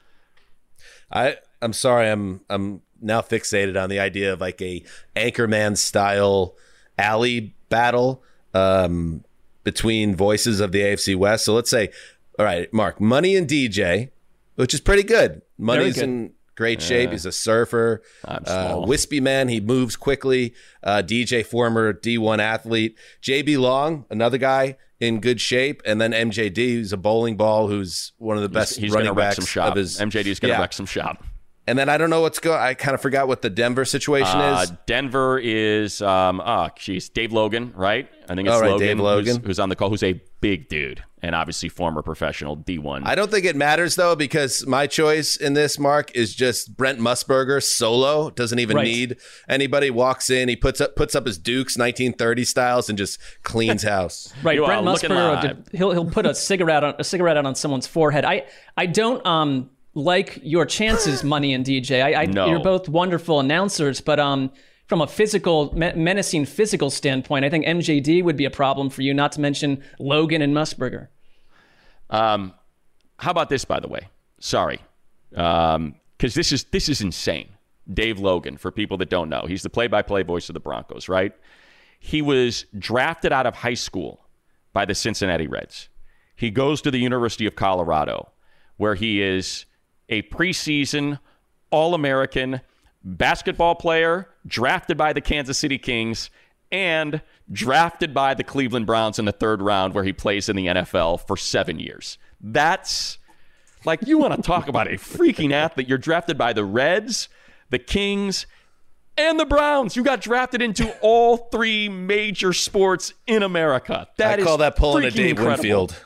I I'm sorry. I'm I'm now fixated on the idea of like a Anchorman style alley battle um, between voices of the AFC West. So let's say All right, Mark. Money and DJ, which is pretty good. Money's good. in great shape. He's a surfer, uh, wispy man. He moves quickly. Uh, DJ, former D1 athlete. JB Long, another guy in good shape, and then MJD, who's a bowling ball, who's one of the best he's running gonna wreck backs some shop. of his. MJD's going to Yeah. wreck some shop. And then I don't know what's going. I kind of forgot what the Denver situation Uh, is. Denver is, um, oh, geez, Dave Logan, right? I think it's Oh, right, Logan, Dave Logan. Who's, who's on the call, who's a big dude and obviously former professional D1. I don't think it matters though because my choice in this mark is just Brent Musburger solo. Doesn't even Right. need anybody. Walks in, he puts up puts up his Dukes 1930 styles and just cleans [laughs] house. Right, You Brent Musburger. live. He'll he'll put a cigarette on a cigarette out on someone's forehead. I I don't um like your chances, Money and DJ. I, I No. you're both wonderful announcers, but um from a physical menacing physical standpoint, I think MJD would be a problem for you. Not to mention Logan and Musburger. Um, how about this, by the way? Sorry, because this is this is insane. Dave Logan, for people that don't know, he's the play-by-play voice of the Broncos, right? He was drafted out of high school by the Cincinnati Reds. He goes to the University of Colorado, where he is a preseason All-American basketball player, drafted by the Kansas City Kings, and drafted by the Cleveland Browns in the third round, where he plays in the NFL for seven years. That's like you want to talk about a freaking athlete. You're drafted by the Reds, the Kings, and the Browns. You got drafted into all three major sports in America. That I call that pulling a Dave incredible. Winfield.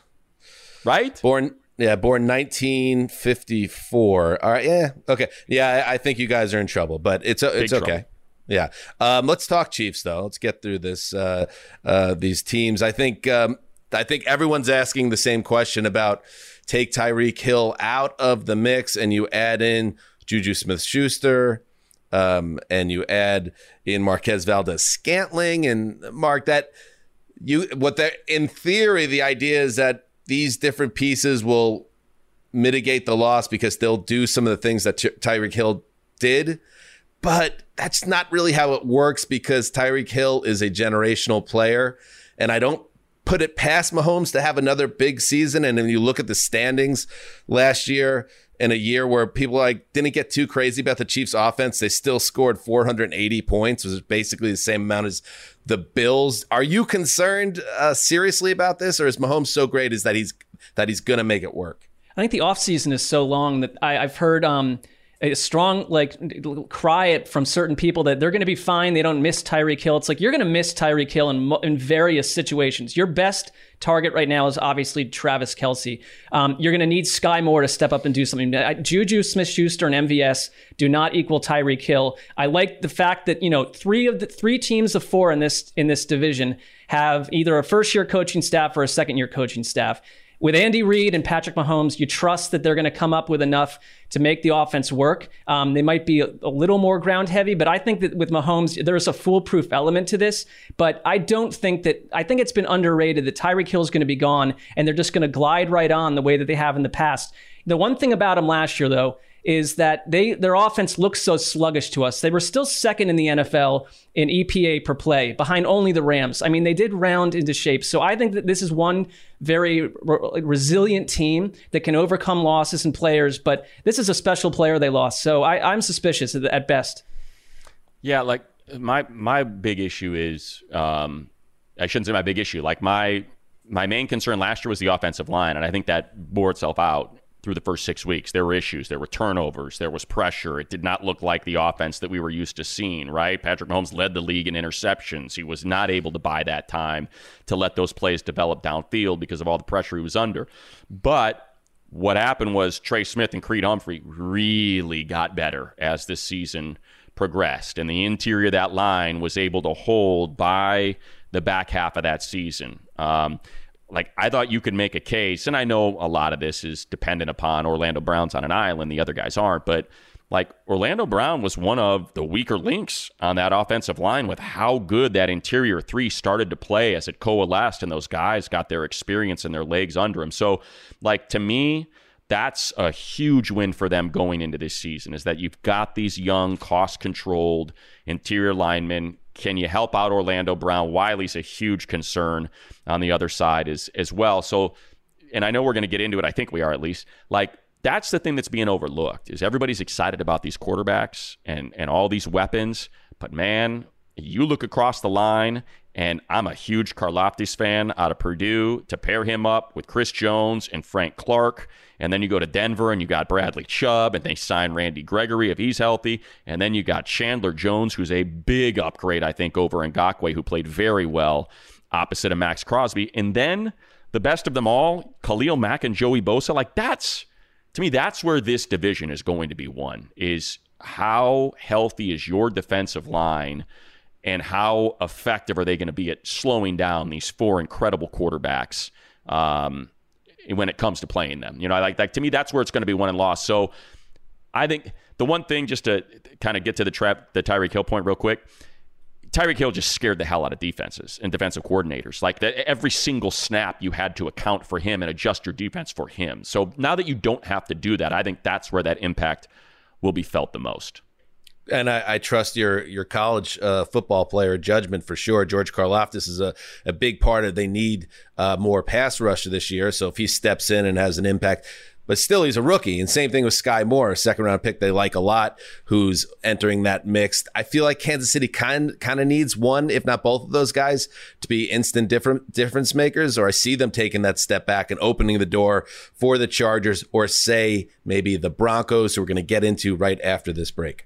right? Born yeah, born 1954. All right, yeah, okay, yeah. I, I think you guys are in trouble, but it's it's Big okay. trouble. Yeah. Um, let's talk Chiefs though. Let's get through this. Uh, uh, these teams. I think. Um, I think everyone's asking the same question about take Tyreek Hill out of the mix and you add in Juju Smith Schuster. Um, and you add in Marquez Valdes Scantling and Mark that you what that in theory the idea is that these different pieces will mitigate the loss because they'll do some of the things that Ty- Tyreek Hill did. But that's not really how it works because Tyreek Hill is a generational player. And I don't put it past Mahomes to have another big season. And then you look at the standings last year in a year where people like didn't get too crazy about the Chiefs offense. They still scored 480 points which is basically the same amount as the Bills. Are you concerned uh, seriously about this or is Mahomes so great is that he's that he's going to make it work? I think the offseason is so long that I, I've heard um, a strong like cry it from certain people that they're going to be fine. They don't miss Tyreek Hill. It's like you're going to miss Tyreek Hill in, in various situations. Your best target right now is obviously Travis Kelce. Um, you're going to need Sky Moore to step up and do something. Juju Smith-Schuster and MVS do not equal Tyreek Hill. I like the fact that you know three of the three teams of four in this in this division have either a first year coaching staff or a second year coaching staff with Andy Reid and Patrick Mahomes, you trust that they're going to come up with enough to make the offense work. Um, they might be a, a little more ground heavy, but I think that with Mahomes, there's a foolproof element to this. But I don't think that, I think it's been underrated that Tyreek Hill is going to be gone and they're just going to glide right on the way that they have in the past. The one thing about him last year, though, is that they their offense looks so sluggish to us. They were still second in the NFL in EPA per play, behind only the Rams. I mean, they did round into shape. So I think that this is one very re- resilient team that can overcome losses and players. But this is a special player they lost. So I, I'm suspicious at, best. Yeah, like my my big issue is um, I shouldn't say my big issue. Like my my main concern last year was the offensive line, and I think that bore itself out through the first six weeks. There were issues, there were turnovers, there was pressure. It did not look like the offense that we were used to seeing. Right? Patrick Mahomes led the league in interceptions. He was not able to buy that time to let those plays develop downfield because of all the pressure he was under. But what happened was Trey Smith and Creed Humphrey really got better as this season progressed, and the interior of that line was able to hold by the back half of that season. Um, like I thought you could make a case, and I know a lot of this is dependent upon Orlando Brown's on an island, the other guys aren't, but like Orlando Brown was one of the weaker links on that offensive line with how good that interior three started to play as it coalesced and those guys got their experience and their legs under him. So, like to me, that's a huge win for them going into this season is that you've got these young, cost controlled interior linemen. Can you help out Orlando Brown? Wiley's a huge concern on the other side as, as well. So and I know we're going to get into it. I think we are at least. Like that's the thing that's being overlooked is everybody's excited about these quarterbacks and and all these weapons, but man, you look across the line and I'm a huge Karlaftis fan out of Purdue to pair him up with Chris Jones and Frank Clark. And then you go to Denver and you got Bradley Chubb and they sign Randy Gregory if he's healthy. And then you got Chandler Jones, who's a big upgrade, I think, over Ngakoue, who played very well opposite of Maxx Crosby. And then the best of them all, Khalil Mack and Joey Bosa. Like that's to me, that's where this division is going to be won. Is how healthy is your defensive line? And how effective are they going to be at slowing down these four incredible quarterbacks um, when it comes to playing them? You know, I like, like to me, that's where it's going to be won and lost. So I think the one thing, just to kind of get to the trap, the Tyreek Hill point real quick. Tyreek Hill just scared the hell out of defenses and defensive coordinators. Like that, every single snap you had to account for him and adjust your defense for him. So now that you don't have to do that, I think that's where that impact will be felt the most and I, I, trust your your college uh, football player judgment for sure. George Karlaftis is a, a big part of. They need uh, more pass rush this year, so if he steps in and has an impact, but still he's a rookie. And same thing with Sky Moore, second round pick they like a lot, who's entering that mix. I feel like Kansas City kind kind of needs one, if not both of those guys, to be instant different difference makers. Or I see them taking that step back and opening the door for the Chargers, or say maybe the Broncos, who we're going to get into right after this break.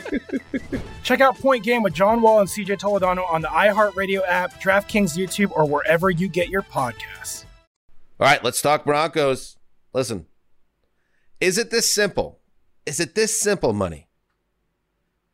[laughs] Check out Point Game with John Wall and CJ Toledano on the iHeartRadio app, DraftKings YouTube, or wherever you get your podcasts. All right, let's talk Broncos. Listen, is it this simple? Is it this simple, money?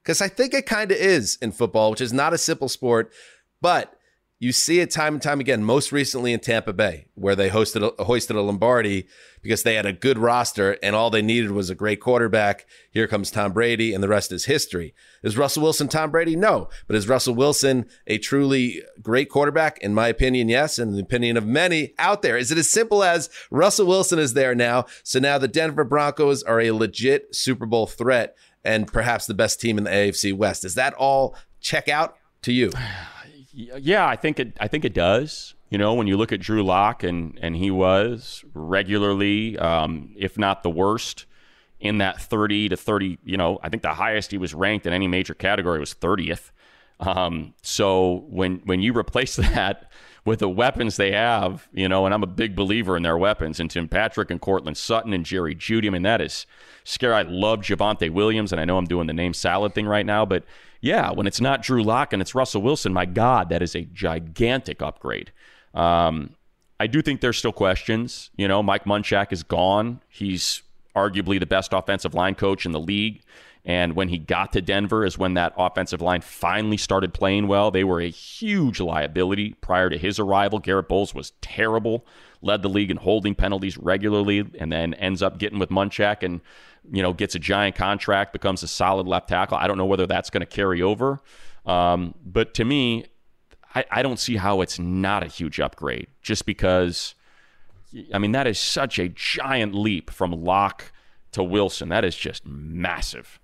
Because I think it kind of is in football, which is not a simple sport, but you see it time and time again, most recently in Tampa Bay, where they hosted a, hoisted a Lombardi because they had a good roster and all they needed was a great quarterback. Here comes Tom Brady, and the rest is history. Is Russell Wilson Tom Brady? No. But is Russell Wilson a truly great quarterback? In my opinion, yes. And the opinion of many out there. Is it as simple as Russell Wilson is there now? So now the Denver Broncos are a legit Super Bowl threat and perhaps the best team in the AFC West. Does that all check out to you? [sighs] [sighs] [sighs] Yeah, I think it. I think it does. You know, when you look at Drew Lock and and he was regularly, um, if not the worst, in that 30 to 30. You know, I think the highest he was ranked in any major category was 30th. Um, so when when you replace [laughs] that with the weapons they have, you know, and I'm a big believer in their weapons, and Tim Patrick and Courtland Sutton and Jerry Jeudy. I mean, that is scary. I love Javonte Williams, and I know I'm doing the name salad thing right now, but yeah, when it's not Drew Lock and it's Russell Wilson, my God, that is a gigantic upgrade. Um, I do think there's still questions. You know, Mike Munchak is gone. He's arguably the best offensive line coach in the league. And when he got to Denver is when that offensive line finally started playing well. They were a huge liability prior to his arrival. Garett Bolles was terrible, led the league in holding penalties regularly, and then ends up getting with Munchak and you know gets a giant contract, becomes a solid left tackle. I don't know whether that's going to carry over, um, but to me, I, I don't see how it's not a huge upgrade just because. I mean, that is such a giant leap from Lock to Wilson. That is just massive.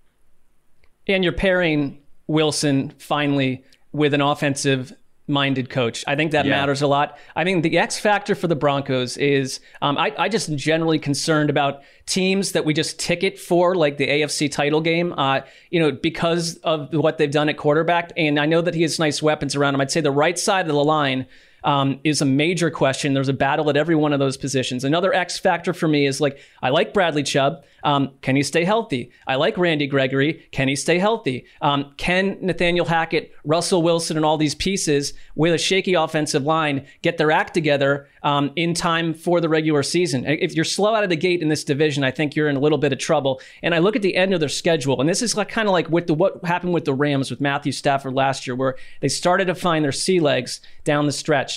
And you're pairing Wilson finally with an offensive minded coach. I think that Yeah. matters a lot. I mean, the X factor for the Broncos is um, I, I just generally concerned about teams that we just ticket for, like the AFC title game, uh, you know, because of what they've done at quarterback. And I know that he has nice weapons around him. I'd say the right side of the line um, is a major question. There's a battle at every one of those positions. Another X factor for me is like I like Bradley Chubb. Um, can he stay healthy? I like Randy Gregory. Can he stay healthy? Um, can Nathaniel Hackett, Russell Wilson, and all these pieces with a shaky offensive line get their act together um, in time for the regular season? If you're slow out of the gate in this division, I think you're in a little bit of trouble. And I look at the end of their schedule, and this is like kind of like with the what happened with the Rams with Matthew Stafford last year, where they started to find their sea legs down the stretch.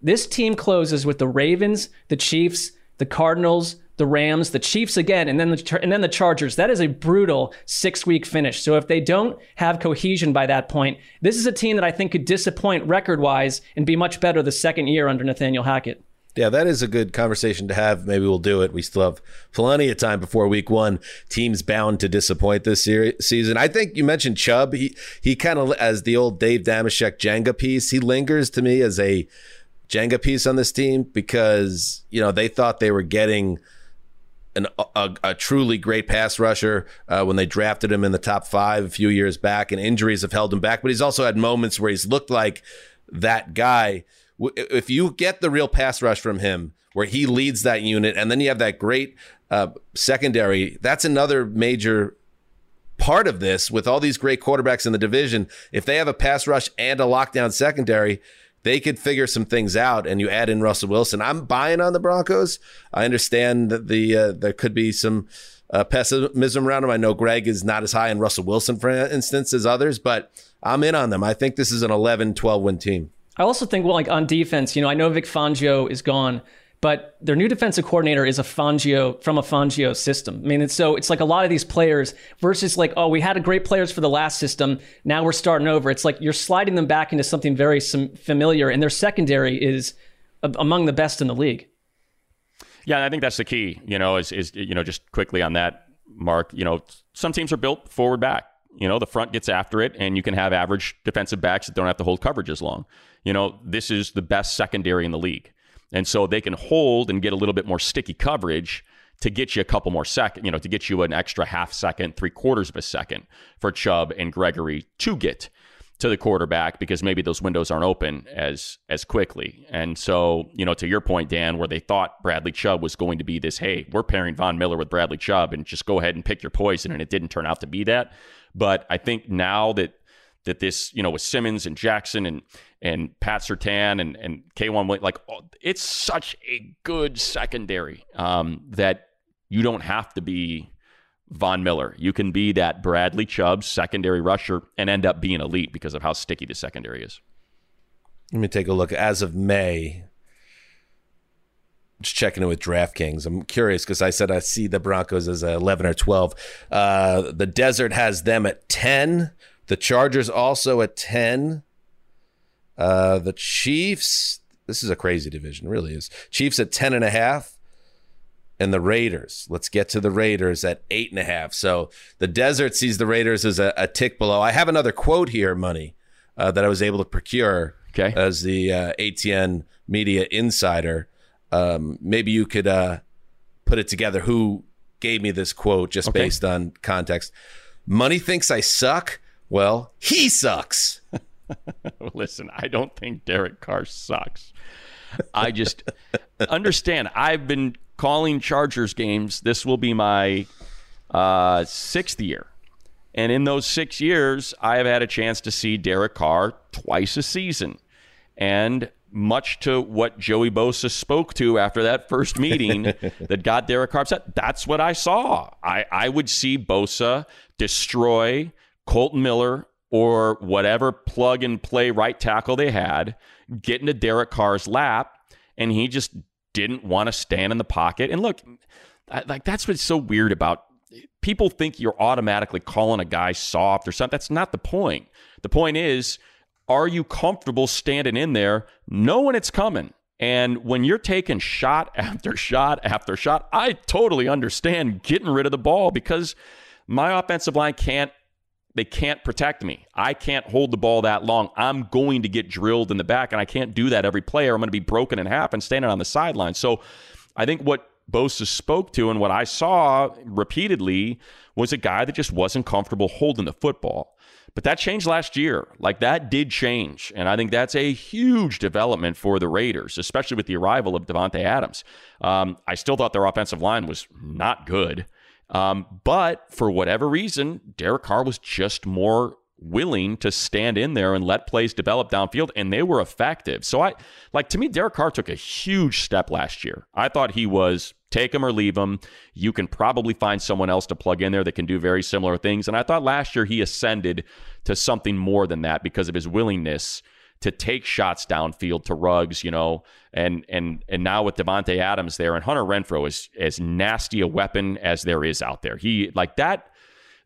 This team closes with the Ravens, the Chiefs, the Cardinals, the Rams, the Chiefs again, and then the and then the Chargers. That is a brutal six-week finish. So if they don't have cohesion by that point, this is a team that I think could disappoint record-wise and be much better the second year under Nathaniel Hackett. Yeah, that is a good conversation to have. Maybe we'll do it. We still have plenty of time before week one. Teams bound to disappoint this seri- season. I think you mentioned Chubb. He he kind of as the old Dave Damashek Jenga piece. He lingers to me as a Jenga piece on this team because you know they thought they were getting an, a, a truly great pass rusher uh, when they drafted him in the top five a few years back, and injuries have held him back. But he's also had moments where he's looked like that guy. If you get the real pass rush from him, where he leads that unit, and then you have that great uh, secondary, that's another major part of this with all these great quarterbacks in the division. If they have a pass rush and a lockdown secondary, they could figure some things out. And you add in Russell Wilson. I'm buying on the Broncos. I understand that the uh, there could be some uh, pessimism around them. I know Greg is not as high in Russell Wilson, for instance, as others, but I'm in on them. I think this is an 11, 12 win team. I also think, well, like on defense, you know, I know Vic Fangio is gone, but their new defensive coordinator is a Fangio from a Fangio system. I mean, it's so it's like a lot of these players versus like, oh, we had a great players for the last system. Now we're starting over. It's like you're sliding them back into something very familiar, and their secondary is among the best in the league. Yeah, I think that's the key. You know, is is you know just quickly on that, Mark. You know, some teams are built forward back. You know, the front gets after it, and you can have average defensive backs that don't have to hold coverage as long. You know, this is the best secondary in the league, and so they can hold and get a little bit more sticky coverage to get you a couple more second. You know, to get you an extra half second, three quarters of a second for Chubb and Gregory to get to the quarterback because maybe those windows aren't open as as quickly. And so, you know, to your point, Dan, where they thought Bradley Chubb was going to be this, hey, we're pairing Von Miller with Bradley Chubb and just go ahead and pick your poison, and it didn't turn out to be that. But I think now that that this, you know, with Simmons and Jackson and and Pat Surtain and and K'Waun, Williams, like it's such a good secondary um, that you don't have to be Von Miller. You can be that Bradley Chubb secondary rusher and end up being elite because of how sticky the secondary is. Let me take a look. As of May, just checking in with DraftKings. I'm curious because I said I see the Broncos as 11 or 12. Uh, the Desert has them at 10. The Chargers also at 10. Uh, the Chiefs, this is a crazy division, really is. Chiefs at 10 and a half. And the Raiders, let's get to the Raiders at eight and a half. So the Desert sees the Raiders as a, a tick below. I have another quote here, Money, uh, that I was able to procure okay. as the uh, ATN Media Insider. Um, maybe you could uh, put it together. Who gave me this quote just Okay. based on context? Money thinks I suck. Well, he sucks. [laughs] [laughs] Listen, I don't think Derek Carr sucks. I just understand. I've been calling Chargers games. This will be my uh, sixth year. And in those six years, I have had a chance to see Derek Carr twice a season. And much to what Joey Bosa spoke to after that first meeting [laughs] that got Derek Carr upset. That's what I saw. I, I would see Bosa destroy Kolton Miller or whatever plug and play right tackle they had, get into Derek Carr's lap, and he just didn't want to stand in the pocket. And look, like that's what's so weird about people think you're automatically calling a guy soft or something. That's not the point. The point is, are you comfortable standing in there knowing it's coming? And when you're taking shot [laughs] after shot after shot, I totally understand getting rid of the ball because my offensive line can't they can't protect me. I can't hold the ball that long. I'm going to get drilled in the back, and I can't do that every play, or I'm going to be broken in half and standing on the sideline. So I think what Bosa spoke to and what I saw repeatedly was a guy that just wasn't comfortable holding the football. But that changed last year. Like that did change. And I think that's a huge development for the Raiders, especially with the arrival of Davante Adams. Um, I still thought their offensive line was not good. Um, but for whatever reason, Derek Carr was just more willing to stand in there and let plays develop downfield, and they were effective. So I like to me, Derek Carr took a huge step last year. I thought he was take him or leave him. You can probably find someone else to plug in there that can do very similar things. And I thought last year he ascended to something more than that because of his willingness to take shots downfield to Ruggs, you know, and and and now with Davante Adams there and Hunter Renfrow is as nasty a weapon as there is out there. He like that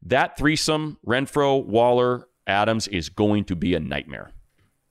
that threesome, Renfrow Waller, Adams is going to be a nightmare.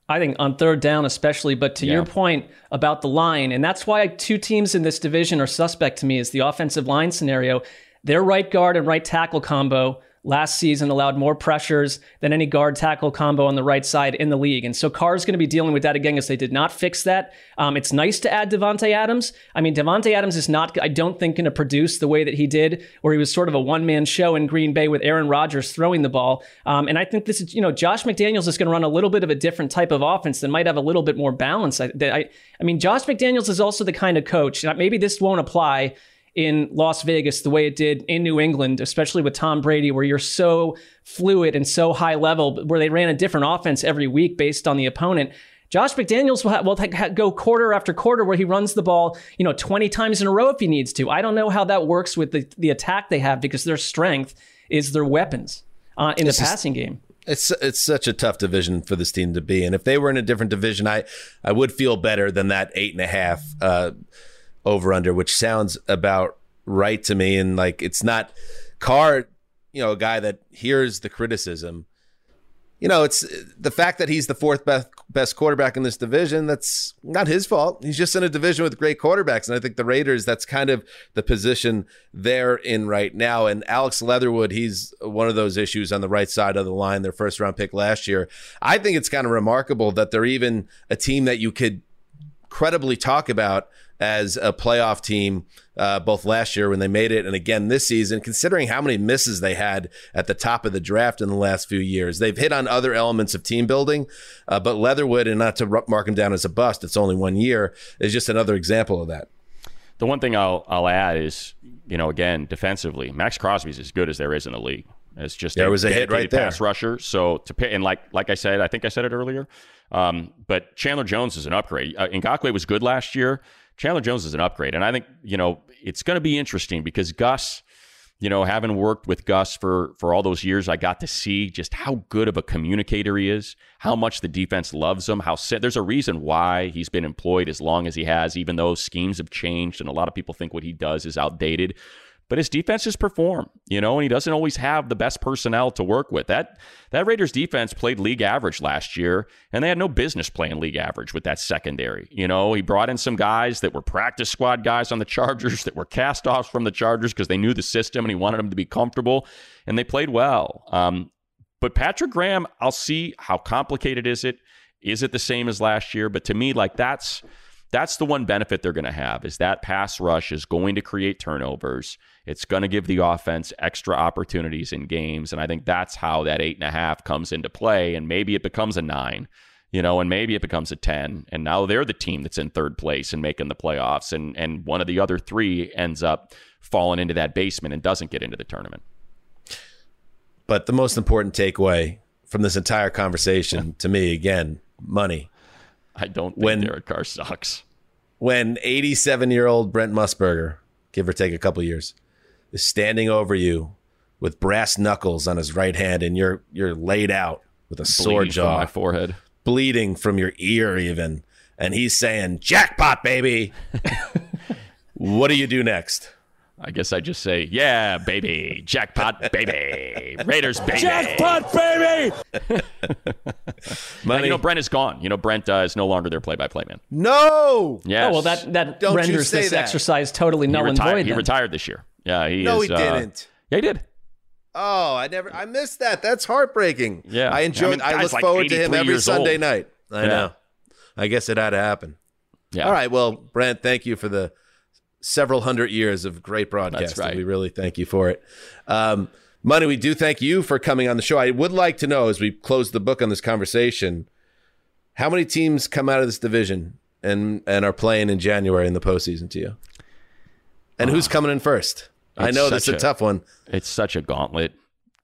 I think on third down, especially. But to yeah. your point about the line, and that's why two teams in this division are suspect to me is the offensive line scenario. Their right guard and right tackle combo last season allowed more pressures than any guard tackle combo on the right side in the league. And so Carr's going to be dealing with that again as they did not fix that. Um, it's nice to add Davante Adams. I mean, Davante Adams is not, I don't think, going to produce the way that he did, where he was sort of a one man show in Green Bay with Aaron Rodgers throwing the ball. Um, and I think this is, you know, Josh McDaniels is going to run a little bit of a different type of offense that might have a little bit more balance. I, I, I mean, Josh McDaniels is also the kind of coach, maybe this won't apply in Las Vegas the way it did in New England, especially with Tom Brady, where you're so fluid and so high level, where they ran a different offense every week based on the opponent. Josh McDaniels will, ha- will ha- go quarter after quarter where he runs the ball, you know, 20 times in a row if he needs to. I don't know how that works with the, the attack they have because their strength is their weapons uh, in it's the passing game. It's it's such a tough division for this team to be and If they were in a different division, I I would feel better than that eight and a half. Uh, over under, which sounds about right to me. And like, it's not Carr, you know, a guy that hears the criticism. You know, it's the fact that he's the fourth best best quarterback in this division. That's not his fault. He's just in a division with great quarterbacks, and I think the Raiders. That's kind of the position they're in right now. And Alex Leatherwood, he's one of those issues on the right side of the line. Their first round pick last year. I think it's kind of remarkable that they're even a team that you could credibly talk about as a playoff team, uh, both last year when they made it and again this season, considering how many misses they had at the top of the draft in the last few years. They've hit on other elements of team building, uh, but Leatherwood, and not to mark him down as a bust, it's only one year, is just another example of that. The one thing I'll, I'll add is, you know, again, defensively, Maxx Crosby's as good as there is in the league. It's just there was a hit right there. pass rusher. So to pay, and like like I said, I think I said it earlier. Um, but Chandler Jones is an upgrade. Uh, Ngakoue was good last year. Chandler Jones is an upgrade. And I think, you know, it's going to be interesting because Gus, you know, having worked with Gus for for all those years, I got to see just how good of a communicator he is, how much the defense loves him, how there's a reason why he's been employed as long as he has, even though schemes have changed and a lot of people think what he does is outdated but his defenses perform, you know, and he doesn't always have the best personnel to work with. That that Raiders defense played league average last year, and they had no business playing league average with that secondary. You know, he brought in some guys that were practice squad guys on the Chargers that were cast offs from the Chargers because they knew the system and he wanted them to be comfortable, and they played well. Um, but Patrick Graham, I'll see how complicated is it. Is it the same as last year? But to me, like that's that's the one benefit they're going to have is that pass rush is going to create turnovers it's going to give the offense extra opportunities in games. And I think that's how that eight and a half comes into play. And maybe it becomes a nine, you know, and maybe it becomes a 10. And now they're the team that's in third place and making the playoffs. And, and one of the other three ends up falling into that basement and doesn't get into the tournament. But the most important takeaway from this entire conversation to me, again, money. I don't think When- Derek Carr sucks. when 87 year old Brent Musburger, give or take a couple years, is standing over you with brass knuckles on his right hand, and you're you're laid out with a sore Bleeding from jaw, my forehead. bleeding from your ear, even, and he's saying "jackpot, baby." [laughs] what do you do next? I guess I just say, yeah, baby, jackpot, baby, Raiders, baby, Jackpot, baby! [laughs] Now, you know, Brent is gone. You know, Brent uh, is no longer their play-by-play man. No. Yeah. Oh well, that that Don't renders this that. exercise totally he null and retired. void. He then. retired this year. Yeah, he No, is, he uh, didn't. yeah, he did. Oh, I never, I missed that. That's heartbreaking. Yeah. I enjoyed. I I, look like forward to him every Sunday old. night. I Yeah. know. I guess it had to happen. Yeah. All right. Well, Brent, thank you for the several hundred years of great broadcasting. right. We really thank you for it. Um, Money, we do thank you for coming on the show. I would like to know, as we close the book on this conversation, how many teams come out of this division and and are playing in January in the postseason to you? And who's coming in first? I Ah. Know this is such a tough one. It's such a gauntlet.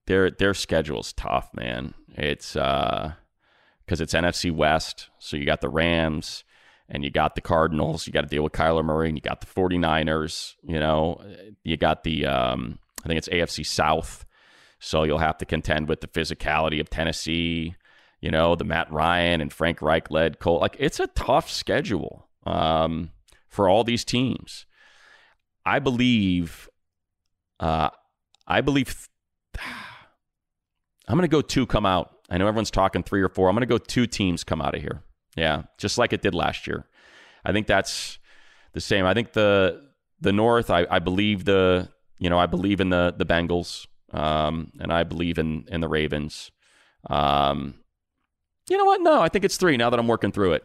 Their their schedule's tough, man. It's uh because it's NFC West, so you got the Rams and you got the Cardinals, you got to deal with Kyler Murray, and you got the 49ers, you know, you got the um I think it's AFC South. So you'll have to contend with the physicality of Tennessee, you know, the Matt Ryan and Frank Reich led Colts. Like it's a tough schedule um, for all these teams. I believe, uh, I believe, I'm going to go two come out. I know everyone's talking three or four. I'm going to go two teams come out of here. Yeah, just like it did last year. I think that's the same. I think the the North. I, I believe the you know I believe in the the Bengals, um, and I believe in in the Ravens. Um, you know what? No, I think it's three. Now that I'm working through it,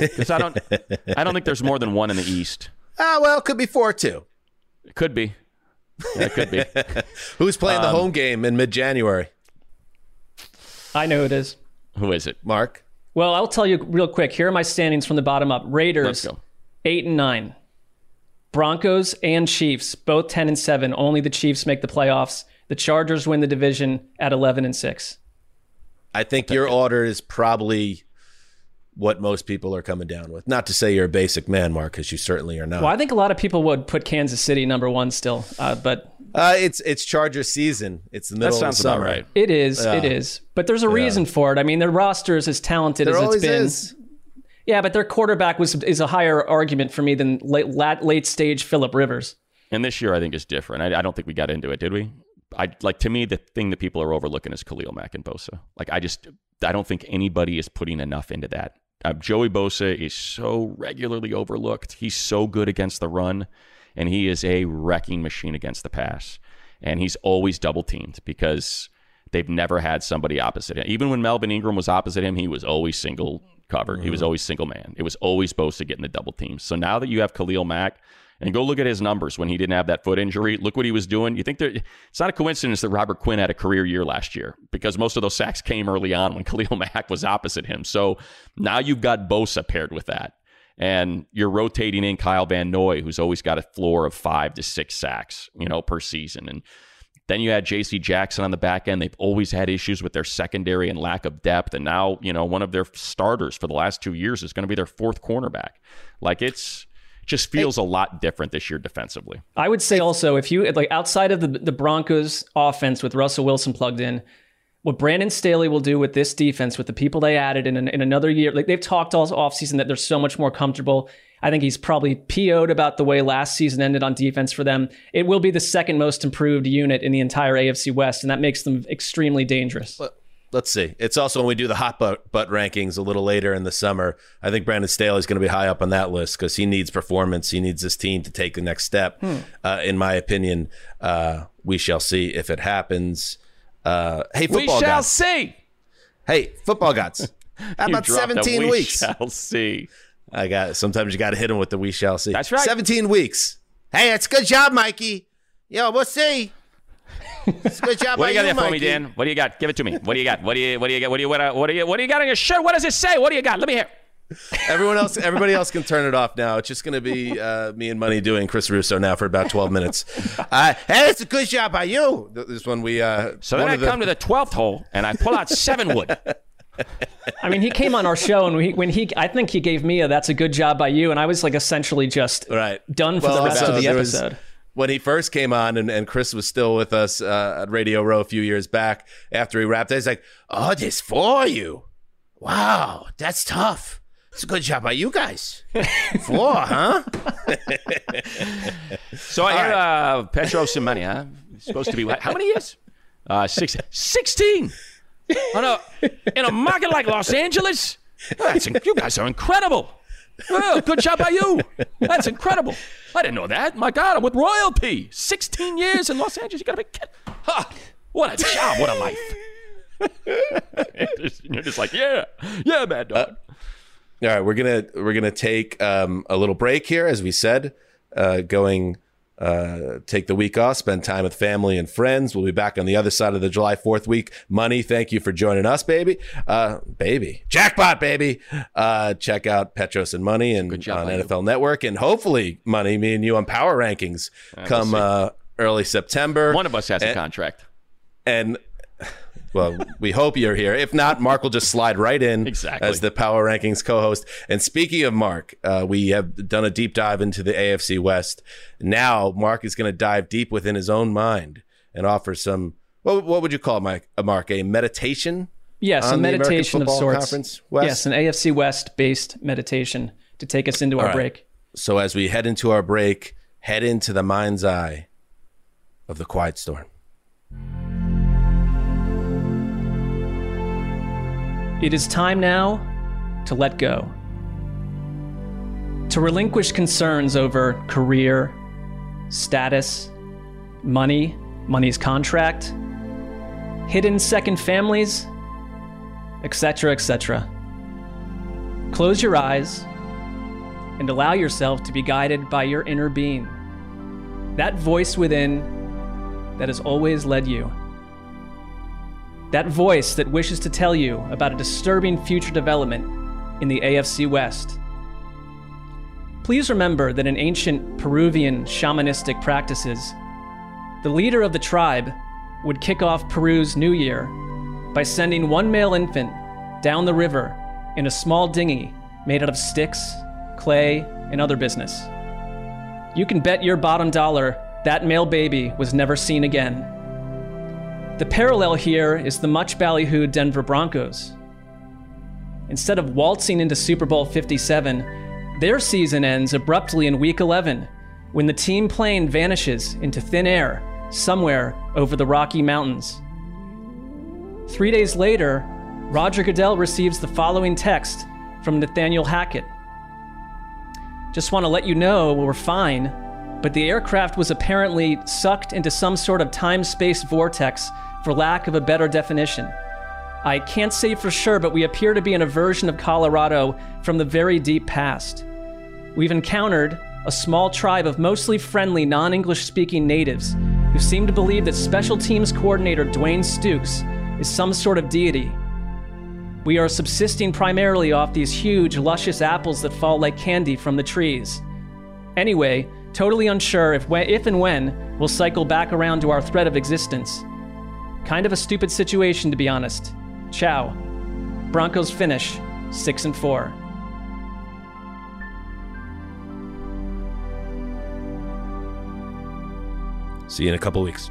because I don't [laughs] I don't think there's more than one in the East. Ah, well, it could be four too. It could be. Yeah, it could be. [laughs] Who's playing the Um, home game in mid-January? I know who it is. Who is it? Mark. Well, I'll tell you real quick. Here are my standings from the bottom up. Raiders, Let's go. eight and nine. Broncos and Chiefs, both ten and seven. Only the Chiefs make the playoffs. The Chargers win the division at eleven and six. I think your order is probably what most people are coming down with. Not to say you're a basic man, Mark, because you certainly are not. Well, I think a lot of people would put Kansas City number one still, uh, but Uh, it's it's Charger season. It's the middle sounds of the about summer. right. it is. Yeah. It is. But there's a Yeah. reason for it. I mean, their roster is as talented There as it's been. is. Yeah, but their quarterback was is a higher argument for me than late late, late stage Philip Rivers. And this year, I think is different. I, I don't think we got into it, did we? I like to me the thing that people are overlooking is Khalil Mack and Bosa. Like I just I don't think anybody is putting enough into that. Uh, Joey Bosa is so regularly overlooked. He's so good against the run, and he is a wrecking machine against the pass. And he's always double teamed because they've never had somebody opposite him. Even when Melvin Ingram was opposite him, he was always single covered. He was mm-hmm. always single man. It was always Bosa getting the double teams. So now that you have Khalil Mack, and go look at his numbers when he didn't have that foot injury. Look what he was doing. You think there, it's not a coincidence that Robert Quinn had a career year last year because most of those sacks came early on when [laughs] Khalil Mack was opposite him. So now you've got Bosa paired with that. And you're rotating in Kyle Van Noy, who's always got a floor of five to six sacks, you know, per season. And then you had J.C. Jackson on the back end. They've always had issues with their secondary and lack of depth. And now, you know, one of their starters for the last two years is going to be their fourth cornerback. Like it's just feels a lot different this year defensively. I would say also if you like outside of the the Broncos offense with Russell Wilson plugged in, what Brandon Staley will do with this defense with the people they added in, an, in another year, like they've talked all offseason that they're so much more comfortable. I think he's probably PO'd about the way last season ended on defense for them. It will be the second most improved unit in the entire AFC West, and that makes them extremely dangerous. Let's see. It's also when we do the hot butt, butt rankings a little later in the summer. I think Brandon Staley is going to be high up on that list because he needs performance. He needs this team to take the next step. Hmm. Uh, in my opinion, uh, we shall see if it happens. Uh, hey, We football shall gods. see. Hey, football gods. How [laughs] about dropped a 17 we weeks? shall see. I got it. Sometimes you got to hit them with the we shall see. That's right. 17 weeks. Hey, it's good job, Mikey. Yo, we'll see. It's good job [laughs] What do you got there for me, Mikey. Dan? What do you got? Give it to me. What do you got? What do you what do you got? What do you what, uh, what do you what do you got on your shirt? What does it say? What do you got? Let me hear. Everyone else, everybody else can turn it off now. It's just going to be uh, me and Money doing Chris Russo now for about 12 minutes. Uh, hey, it's a good job by you. Th- This one we. Uh, So then I the- come to the twelfth hole and I pull out seven wood. I mean, he came on our show, and we, when he, I think he gave me a "That's a good job by you," and I was like essentially just right done for the rest also, of the there was- episode. when he first came on, and, and Chris was still with us uh, at Radio Row a few years back after he wrapped, he's like, "Oh, this for you? Wow, that's tough. It's a good job by you guys. Four, huh?" So I hear uh, Petro some money, huh? He's supposed to be what? How many years? Uh, six, 16. On a, in a market like Los Angeles? That's, you guys are incredible. Oh, good job by you. That's incredible. I didn't know that. My God, I'm with royalty. 16 years in Los Angeles. You got to be kidding. Ha, what a job. What a life. [laughs] You're just like, yeah, yeah, mad dog. All right, we're gonna we're gonna take um, a little break here, as we said, uh, going uh, take the week off, spend time with family and friends. We'll be back on the other side of the July Fourth week. Money, thank you for joining us, baby, uh, baby, jackpot, baby. Uh, check out Petros and Money and on by you. NFL Network, and hopefully, Money, me and you on Power Rankings we'll come uh, early September. One of us has a contract. and well, we hope you're here. If not, Mark will just slide right in Exactly. as the Power Rankings co-host. And speaking of Mark, uh, we have done a deep dive into the AFC West. Now, Mark is going to dive deep within his own mind and offer some. What, what would you call Mike? Uh, Mark? A meditation? Yes, a on the American meditation of sorts. Conference West? Yes, an AFC West based meditation to take us into All our right. break. So as we head into our break, head into the mind's eye of the Quiet Storm. It is time now to let go. To relinquish concerns over career, status, money, money's contract, hidden second families, etc., etc. Close your eyes and allow yourself to be guided by your inner being, that voice within that has always led you. That voice that wishes to tell you about a disturbing future development in the AFC West. Please remember that in ancient Peruvian shamanistic practices, the leader of the tribe would kick off Peru's new year by sending one male infant down the river in a small dinghy made out of sticks, clay, and other business. You can bet your bottom dollar that male baby was never seen again. The parallel here is the much ballyhooed Denver Broncos. Instead of waltzing into Super Bowl 57, their season ends abruptly in Week 11 when the team plane vanishes into thin air somewhere over the Rocky Mountains. Three days later, Roger Goodell receives the following text from Nathaniel Hackett. Just want to let you know we're fine, but the aircraft was apparently sucked into some sort of time space vortex for lack of a better definition. I can't say for sure, but we appear to be in a version of Colorado from the very deep past. We've encountered a small tribe of mostly friendly, non English speaking natives who seem to believe that special teams coordinator Dwayne Stukes is some sort of deity. We are subsisting primarily off these huge, luscious apples that fall like candy from the trees. Anyway, totally unsure if, when, if and when we'll cycle back around to our thread of existence. Kind of a stupid situation, to be honest. Ciao. Broncos finish 6 and 4. See you in a couple weeks.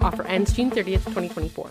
Offer ends June 30th, 2024.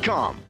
Indeed.com.